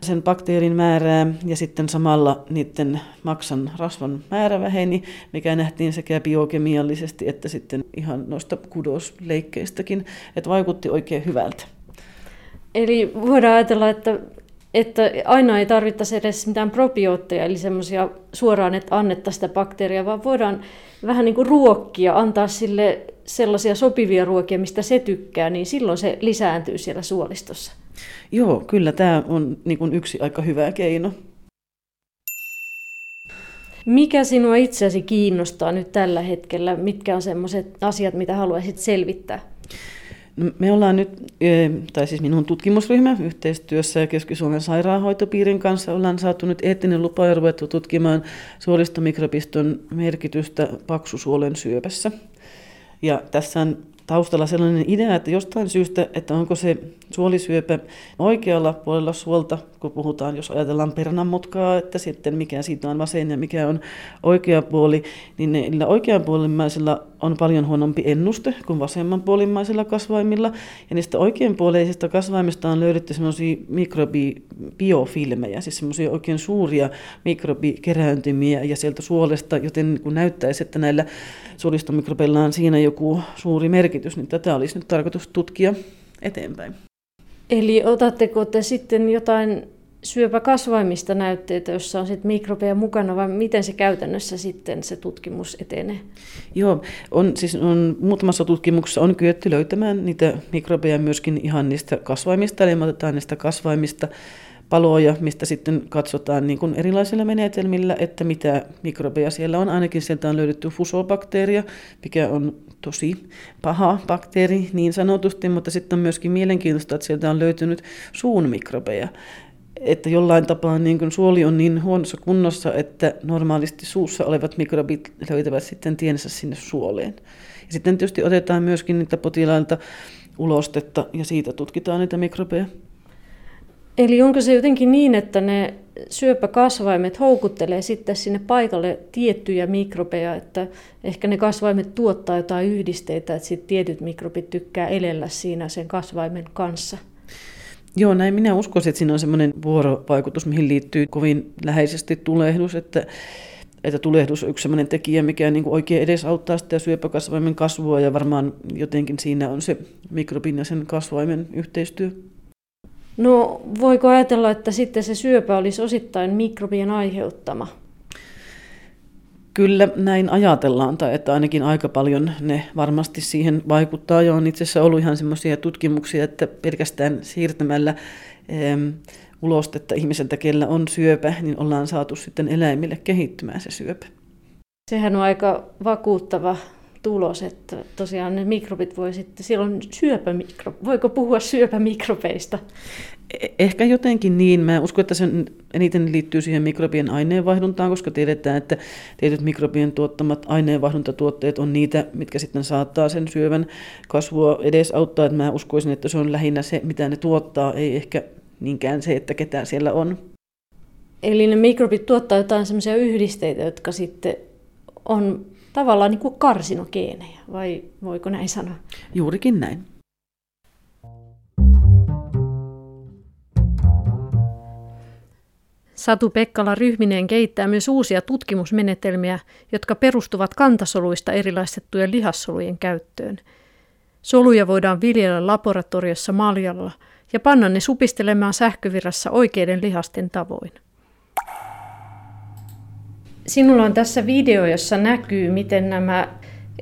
Speaker 2: sen bakteerin määrää ja sitten samalla niiden maksan rasvan määrä väheni, mikä nähtiin sekä biokemiallisesti että sitten ihan noista kudosleikkeistäkin, että vaikutti oikein hyvältä.
Speaker 4: Eli voidaan ajatella, että, että aina ei tarvittaisi edes mitään probiootteja, eli semmoisia suoraan, että annettaisiin sitä bakteeria, vaan voidaan vähän niin kuin ruokkia, antaa sille sellaisia sopivia ruokia, mistä se tykkää, niin silloin se lisääntyy siellä suolistossa.
Speaker 2: Joo, kyllä tämä on niin kuin yksi aika hyvä keino.
Speaker 4: Mikä sinua itseäsi kiinnostaa nyt tällä hetkellä? Mitkä on sellaiset asiat, mitä haluaisit selvittää?
Speaker 2: Me ollaan nyt, tai siis minun tutkimusryhmä yhteistyössä Keski-Suomen sairaanhoitopiirin kanssa ollaan saatu nyt eettinen lupa ja ruvettu tutkimaan suolistomikropiston merkitystä paksusuolen syöpässä. Ja tässä on taustalla sellainen idea, että jostain syystä, että onko se suolisyöpä oikealla puolella suolta, kun puhutaan, jos ajatellaan pernanmutkaa, että sitten mikä siitä on vasen ja mikä on oikea puoli, niin niillä oikeanpuolimmaisilla on paljon huonompi ennuste kuin vasemmanpuolimmaisilla kasvaimilla. Ja niistä oikeanpuoleisista kasvaimista on löydetty semmoisia mikrobiofilmejä, siis semmoisia oikein suuria mikrobikerääntymiä ja sieltä suolesta, joten kun näyttäisi, että näillä suolistomikrobeilla on siinä joku suuri merkitys, niin tätä olisi nyt tarkoitus tutkia eteenpäin.
Speaker 4: Eli otatteko te sitten jotain syöpäkasvaimista näytteitä, jossa on sitten mikrobeja mukana, vai miten se käytännössä sitten se tutkimus etenee?
Speaker 2: Joo, on, siis on, muutamassa tutkimuksessa on kyetty löytämään niitä mikrobeja myöskin ihan niistä kasvaimista, eli me otetaan niistä kasvaimista paloja, mistä sitten katsotaan niin kuin erilaisilla menetelmillä, että mitä mikrobeja siellä on. Ainakin sieltä on löydetty fusobakteeria, mikä on tosi paha bakteeri niin sanotusti, mutta sitten on myöskin mielenkiintoista, että sieltä on löytynyt suun mikrobeja. Että jollain tapaa niin kuin suoli on niin huonossa kunnossa, että normaalisti suussa olevat mikrobit löytävät sitten tiensä sinne suoleen. Ja sitten tietysti otetaan myöskin niitä potilailta ulostetta ja siitä tutkitaan niitä mikrobeja.
Speaker 4: Eli onko se jotenkin niin, että ne syöpäkasvaimet houkuttelee sitten sinne paikalle tiettyjä mikrobeja, että ehkä ne kasvaimet tuottaa jotain yhdisteitä, että sitten tietyt mikrobit tykkää elellä siinä sen kasvaimen kanssa?
Speaker 2: Joo, näin minä uskoisin, että siinä on semmoinen vuorovaikutus, mihin liittyy kovin läheisesti tulehdus, että että tulehdus on yksi sellainen tekijä, mikä niin oikein edesauttaa sitä syöpäkasvaimen kasvua ja varmaan jotenkin siinä on se mikrobin ja sen kasvaimen yhteistyö.
Speaker 4: No voiko ajatella, että sitten se syöpä olisi osittain mikrobien aiheuttama?
Speaker 2: Kyllä näin ajatellaan, tai että ainakin aika paljon ne varmasti siihen vaikuttaa. Jo on itse asiassa ollut ihan semmoisia tutkimuksia, että pelkästään siirtämällä ähm, ulostetta ihmiseltä, kellä on syöpä, niin ollaan saatu sitten eläimille kehittymään se syöpä.
Speaker 4: Sehän on aika vakuuttava tulos, että tosiaan ne mikrobit voi sitten, silloin syöpämikro, voiko puhua syöpämikrobeista?
Speaker 2: E-, ehkä jotenkin niin. Mä uskon, että se eniten liittyy siihen mikrobien aineenvaihduntaan, koska tiedetään, että tietyt mikrobien tuottamat aineenvaihduntatuotteet on niitä, mitkä sitten saattaa sen syövän kasvua edesauttaa. Että mä uskoisin, että se on lähinnä se, mitä ne tuottaa, ei ehkä niinkään se, että ketä siellä on.
Speaker 4: Eli ne mikrobit tuottaa jotain sellaisia yhdisteitä, jotka sitten on tavallaan niin kuin karsinogeenejä, vai voiko näin sanoa?
Speaker 2: Juurikin näin.
Speaker 4: Satu Pekkala ryhmineen kehittää myös uusia tutkimusmenetelmiä, jotka perustuvat kantasoluista erilaistettujen lihassolujen käyttöön. Soluja voidaan viljellä laboratoriossa maljalla ja panna ne supistelemaan sähkövirrassa oikeiden lihasten tavoin. Sinulla on tässä video, jossa näkyy, miten nämä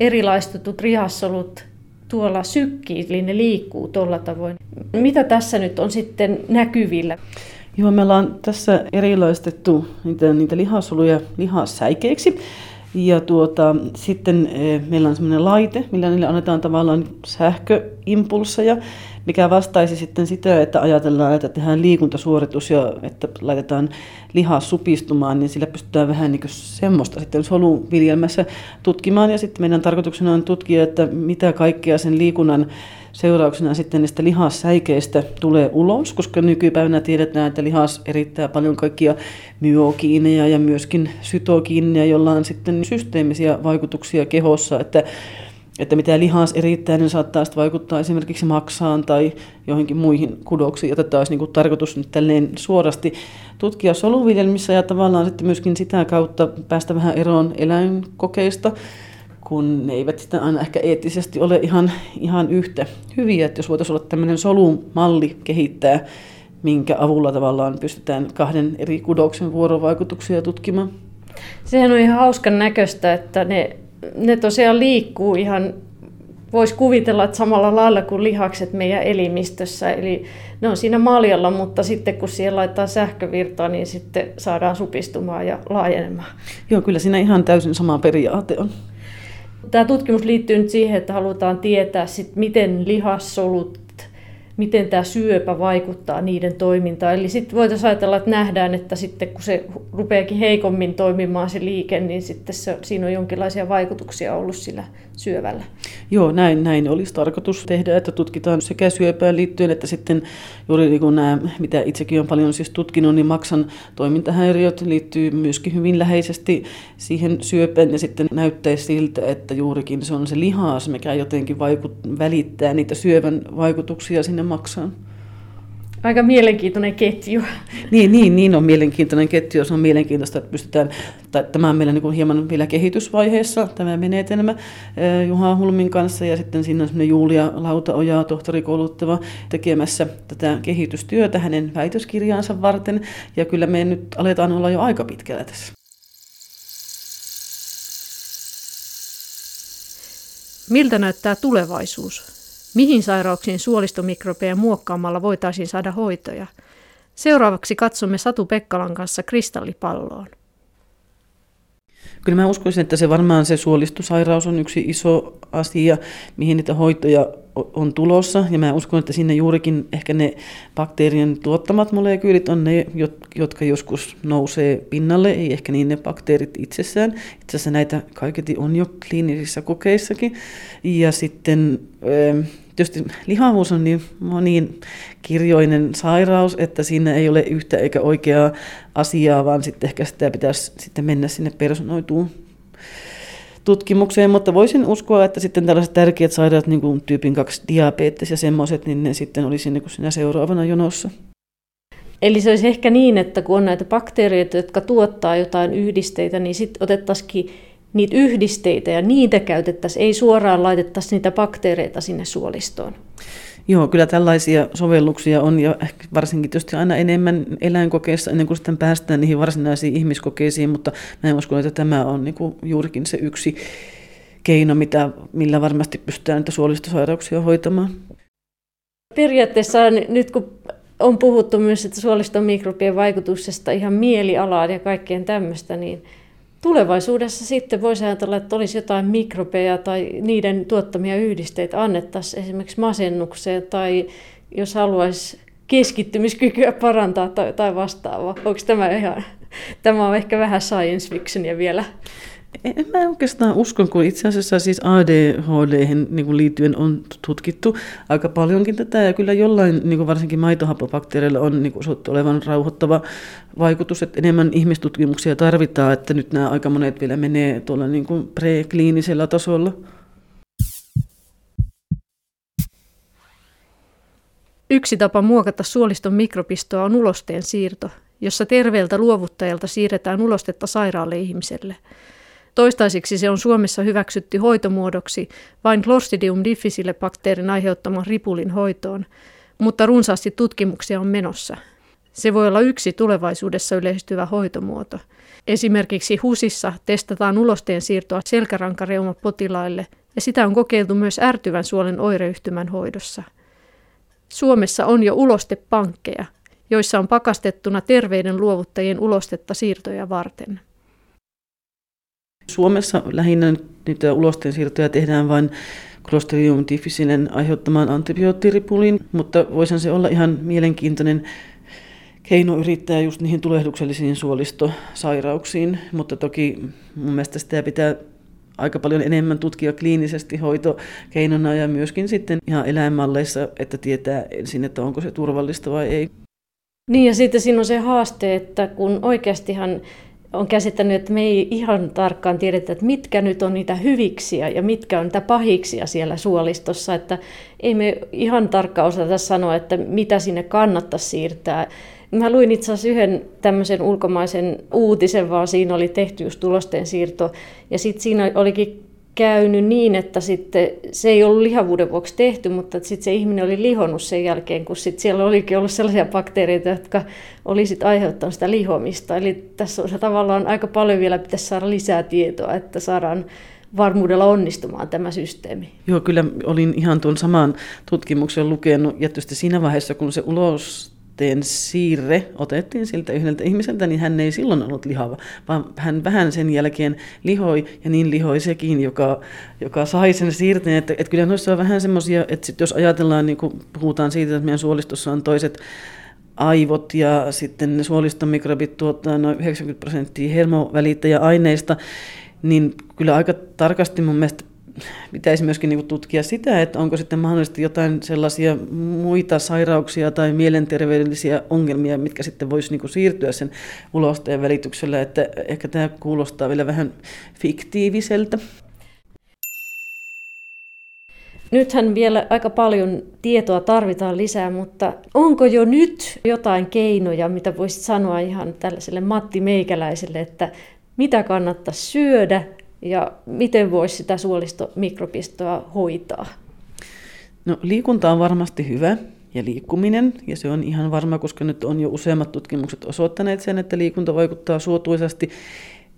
Speaker 4: erilaistetut lihassolut tuolla sykkii, eli ne liikkuu tuolla tavoin. Mitä tässä nyt on sitten näkyvillä?
Speaker 2: Joo, me ollaan tässä erilaistettu niitä, niitä lihasoluja lihassäikeiksi. Ja tuota, sitten e, meillä on semmoinen laite, millä niille annetaan tavallaan sähköimpulseja, mikä vastaisi sitten sitä, että ajatellaan, että tehdään liikuntasuoritus ja että laitetaan lihaa supistumaan, niin sillä pystytään vähän niin semmoista sitten soluviljelmässä tutkimaan. Ja sitten meidän tarkoituksena on tutkia, että mitä kaikkea sen liikunnan seurauksena sitten niistä lihassäikeistä tulee ulos, koska nykypäivänä tiedetään, että lihas erittää paljon kaikkia myokiineja ja myöskin sytokiineja, joilla on sitten systeemisiä vaikutuksia kehossa, että että mitä lihas erittää, niin saattaa sitten vaikuttaa esimerkiksi maksaan tai johonkin muihin kudoksiin, joita taas niin kuin tarkoitus nyt tälleen suorasti tutkia soluviljelmissä ja tavallaan sitten myöskin sitä kautta päästä vähän eroon eläinkokeista, kun ne eivät sitten aina ehkä eettisesti ole ihan, ihan yhtä hyviä, että jos voitaisiin olla tämmöinen solumalli kehittää, minkä avulla tavallaan pystytään kahden eri kudoksen vuorovaikutuksia tutkimaan.
Speaker 4: Sehän on ihan hauskan näköistä, että ne, ne tosiaan liikkuu ihan, voisi kuvitella, että samalla lailla kuin lihakset meidän elimistössä. Eli ne on siinä maljalla, mutta sitten kun siellä laittaa sähkövirtaa, niin sitten saadaan supistumaan ja laajenemaan.
Speaker 2: Joo, kyllä siinä ihan täysin sama periaate on.
Speaker 4: Tämä tutkimus liittyy nyt siihen, että halutaan tietää, sit, miten lihassolut miten tämä syöpä vaikuttaa niiden toimintaan. Eli sitten voitaisiin ajatella, että nähdään, että sitten kun se rupeakin heikommin toimimaan se liike, niin sitten se, siinä on jonkinlaisia vaikutuksia ollut sillä syövällä.
Speaker 2: Joo, näin, näin olisi tarkoitus tehdä, että tutkitaan sekä syöpään liittyen, että sitten juuri niin kuin nämä, mitä itsekin on paljon siis tutkinut, niin maksan toimintahäiriöt liittyy myöskin hyvin läheisesti siihen syöpään, ja sitten näyttäisi siltä, että juurikin se on se lihas, mikä jotenkin vaikut, välittää niitä syövän vaikutuksia sinne maksaan.
Speaker 4: Aika mielenkiintoinen ketju.
Speaker 2: Niin, niin, niin on mielenkiintoinen ketju. Se on mielenkiintoista, että pystytään, tai tämä on meillä niin kuin hieman vielä kehitysvaiheessa, tämä menetelmä eh, Juha Hulmin kanssa, ja sitten siinä on semmoinen Julia Lautaoja, tohtorikouluttava, tekemässä tätä kehitystyötä hänen väitöskirjaansa varten, ja kyllä me nyt aletaan olla jo aika pitkällä tässä.
Speaker 4: Miltä näyttää tulevaisuus? Mihin sairauksiin suolistomikrobeja muokkaamalla voitaisiin saada hoitoja? Seuraavaksi katsomme Satu Pekkalan kanssa kristallipalloon.
Speaker 2: Kyllä mä uskoisin, että se varmaan se suolistosairaus on yksi iso asia, mihin niitä hoitoja on tulossa. Ja mä uskon, että sinne juurikin ehkä ne bakteerien tuottamat molekyylit on ne, jotka joskus nousee pinnalle, ei ehkä niin ne bakteerit itsessään. Itse asiassa näitä kaiketi on jo kliinisissä kokeissakin. Ja sitten Tietysti lihavuus on niin moniin kirjoinen sairaus, että siinä ei ole yhtä eikä oikeaa asiaa, vaan sitten ehkä sitä pitäisi sitten mennä sinne personoituun tutkimukseen, mutta voisin uskoa, että sitten tällaiset tärkeät sairaudet, niin kuin tyypin 2 diabetes ja semmoiset, niin ne sitten olisi niin kuin siinä seuraavana jonossa.
Speaker 4: Eli se olisi ehkä niin, että kun on näitä bakteereita, jotka tuottaa jotain yhdisteitä, niin sitten otettaisiin niitä yhdisteitä ja niitä käytettäisiin, ei suoraan laitettaisi niitä bakteereita sinne suolistoon.
Speaker 2: Joo, kyllä tällaisia sovelluksia on ja ehkä varsinkin tietysti aina enemmän eläinkokeissa ennen kuin sitten päästään niihin varsinaisiin ihmiskokeisiin, mutta mä en usko, että tämä on niin kuin juurikin se yksi keino, mitä, millä varmasti pystytään näitä suolistosairauksia hoitamaan.
Speaker 4: Periaatteessa nyt kun on puhuttu myös että suoliston mikrobien vaikutuksesta ihan mielialaan ja kaikkeen tämmöistä, niin Tulevaisuudessa sitten voisi ajatella, että olisi jotain mikrobeja tai niiden tuottamia yhdisteitä annettaisiin esimerkiksi masennukseen tai jos haluaisi keskittymiskykyä parantaa tai, tai vastaavaa. Onko tämä ihan, tämä on ehkä vähän science fictionia vielä?
Speaker 2: En mä oikeastaan usko, kun itse asiassa siis ADHD niin liittyen on tutkittu aika paljonkin tätä, ja kyllä jollain, niin kuin varsinkin maitohappobakteereilla on niin kuin olevan rauhoittava vaikutus, että enemmän ihmistutkimuksia tarvitaan, että nyt nämä aika monet vielä menee tuolla niin kuin prekliinisellä tasolla.
Speaker 4: Yksi tapa muokata suoliston mikropistoa on ulosteen siirto, jossa terveeltä luovuttajalta siirretään ulostetta sairaalle ihmiselle – Toistaiseksi se on Suomessa hyväksytty hoitomuodoksi vain Clostridium difficile bakteerin aiheuttaman ripulin hoitoon, mutta runsaasti tutkimuksia on menossa. Se voi olla yksi tulevaisuudessa yleistyvä hoitomuoto. Esimerkiksi HUSissa testataan ulosteen siirtoa selkärankareuma-potilaille ja sitä on kokeiltu myös ärtyvän suolen oireyhtymän hoidossa. Suomessa on jo ulostepankkeja, joissa on pakastettuna terveiden luovuttajien ulostetta siirtoja varten.
Speaker 2: Suomessa lähinnä niitä ulosten siirtoja tehdään vain Clostridium difficinen aiheuttamaan antibioottiripulin, mutta voisihan se olla ihan mielenkiintoinen keino yrittää just niihin tulehduksellisiin suolistosairauksiin, mutta toki mun mielestä sitä pitää aika paljon enemmän tutkia kliinisesti hoitokeinona ja myöskin sitten ihan eläinmalleissa, että tietää ensin, että onko se turvallista vai ei.
Speaker 4: Niin ja sitten siinä on se haaste, että kun oikeastihan on käsittänyt, että me ei ihan tarkkaan tiedetä, että mitkä nyt on niitä hyviksiä ja mitkä on niitä pahiksia siellä suolistossa, että ei me ihan tarkkaan osata sanoa, että mitä sinne kannattaisi siirtää. Mä luin itse asiassa yhden tämmöisen ulkomaisen uutisen, vaan siinä oli tehty just tulosten siirto. Ja sitten siinä olikin käynyt niin, että sitten se ei ollut lihavuuden vuoksi tehty, mutta sitten se ihminen oli lihonnut sen jälkeen, kun sitten siellä olikin ollut sellaisia bakteereita, jotka oli sitten aiheuttanut sitä lihomista. Eli tässä on tavallaan aika paljon vielä pitäisi saada lisää tietoa, että saadaan varmuudella onnistumaan tämä systeemi.
Speaker 2: Joo, kyllä olin ihan tuon saman tutkimuksen lukenut, ja tietysti siinä vaiheessa, kun se ulos teen siirre otettiin siltä yhdeltä ihmiseltä, niin hän ei silloin ollut lihava, vaan hän vähän sen jälkeen lihoi, ja niin lihoi sekin, joka, joka sai sen siirteen. Että, että kyllä noissa on vähän semmoisia, että sit jos ajatellaan, niin kuin puhutaan siitä, että meidän suolistossa on toiset aivot ja sitten ne suolistomikrobit tuottaa noin 90 prosenttia hermovälittäjäaineista, niin kyllä aika tarkasti mun mielestä pitäisi myöskin niin tutkia sitä, että onko sitten mahdollisesti jotain sellaisia muita sairauksia tai mielenterveydellisiä ongelmia, mitkä sitten voisi niin siirtyä sen ulosteen välityksellä, että ehkä tämä kuulostaa vielä vähän fiktiiviseltä.
Speaker 4: Nythän vielä aika paljon tietoa tarvitaan lisää, mutta onko jo nyt jotain keinoja, mitä voisit sanoa ihan tällaiselle Matti Meikäläiselle, että mitä kannattaa syödä ja miten voisi sitä suolistomikrobistoa hoitaa?
Speaker 2: No liikunta on varmasti hyvä ja liikkuminen, ja se on ihan varma, koska nyt on jo useammat tutkimukset osoittaneet sen, että liikunta vaikuttaa suotuisasti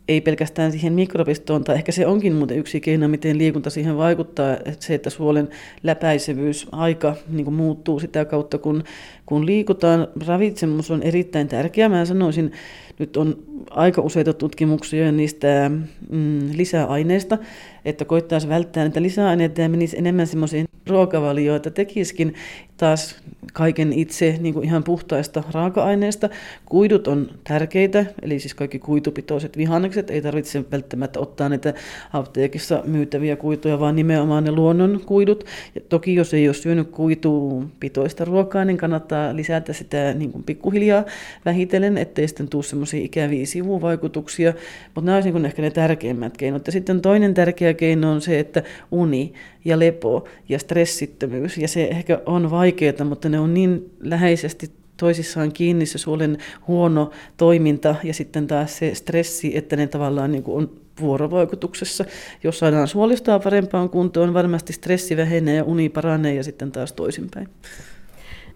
Speaker 2: ei pelkästään siihen mikrobistoon, tai ehkä se onkin muuten yksi keino, miten liikunta siihen vaikuttaa, että se, että suolen läpäisevyys, aika niin muuttuu sitä kautta, kun, kun liikutaan. Ravitsemus on erittäin tärkeää, mä sanoisin, nyt on aika useita tutkimuksia niistä mm, lisäaineista, että koittaisi välttää niitä lisäaineita ja menisi enemmän semmoisiin ruokavalioon, että tekisikin taas kaiken itse niin kuin ihan puhtaista raaka-aineista. Kuidut on tärkeitä, eli siis kaikki kuitupitoiset vihannekset, ei tarvitse välttämättä ottaa niitä apteekissa myytäviä kuituja, vaan nimenomaan ne luonnon kuidut. Ja toki jos ei ole syönyt kuitupitoista ruokaa, niin kannattaa lisätä sitä niin kuin pikkuhiljaa vähitellen, ettei sitten tule semmoisia ikäviä sivuvaikutuksia. Mutta nämä olisivat niin ehkä ne tärkeimmät keinot. Ja sitten toinen tärkeä keino on se, että uni ja lepo ja stressittömyys. Ja se ehkä on vaikeaa, mutta ne on niin läheisesti toisissaan kiinni se suolen huono toiminta ja sitten taas se stressi, että ne tavallaan niin kuin on vuorovaikutuksessa. Jos saadaan suolistaa parempaan kuntoon, varmasti stressi vähenee ja uni paranee ja sitten taas toisinpäin.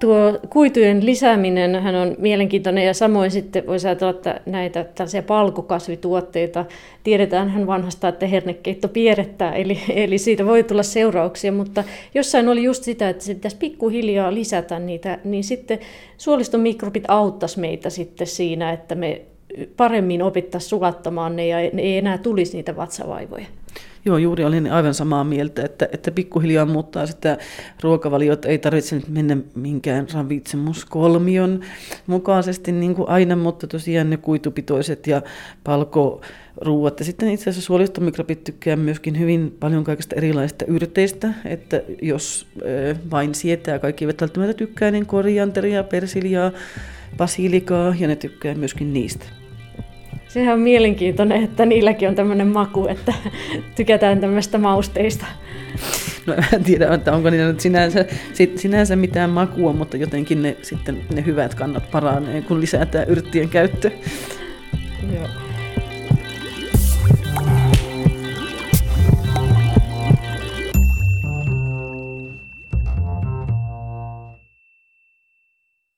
Speaker 4: Tuo kuitujen lisääminen hän on mielenkiintoinen. Ja samoin sitten voisi ajatella, että näitä tällaisia palkokasvituotteita, tiedetään hän vanhasta, että hernekeitto pierrettää, eli, eli siitä voi tulla seurauksia, mutta jossain oli just sitä, että se pitäisi pikkuhiljaa lisätä niitä, niin sitten suoliston mikrobit auttaisi meitä sitten siinä, että me paremmin opittaisiin sulattamaan ne ja ne ei enää tulisi niitä vatsavaivoja.
Speaker 2: Joo, juuri olin aivan samaa mieltä, että, että pikkuhiljaa muuttaa sitä ruokavaliota. Ei tarvitse nyt mennä minkään ravitsemuskolmion mukaisesti niin kuin aina, mutta tosiaan ne kuitupitoiset ja palko ruuat. Ja sitten itse asiassa suolistomikrobit tykkää myöskin hyvin paljon kaikista erilaisista yrteistä, että jos vain sietää, kaikki eivät välttämättä tykkää, niin korianteria, persiliaa, basilikaa ja ne tykkää myöskin niistä.
Speaker 4: Sehän on mielenkiintoinen, että niilläkin on tämmöinen maku, että tykätään tämmöistä mausteista.
Speaker 2: No en tiedä, että onko niillä nyt sinänsä, sinänsä mitään makua, mutta jotenkin ne, sitten ne hyvät kannat paranee, kun lisätään yrttien käyttöä.
Speaker 4: Joo.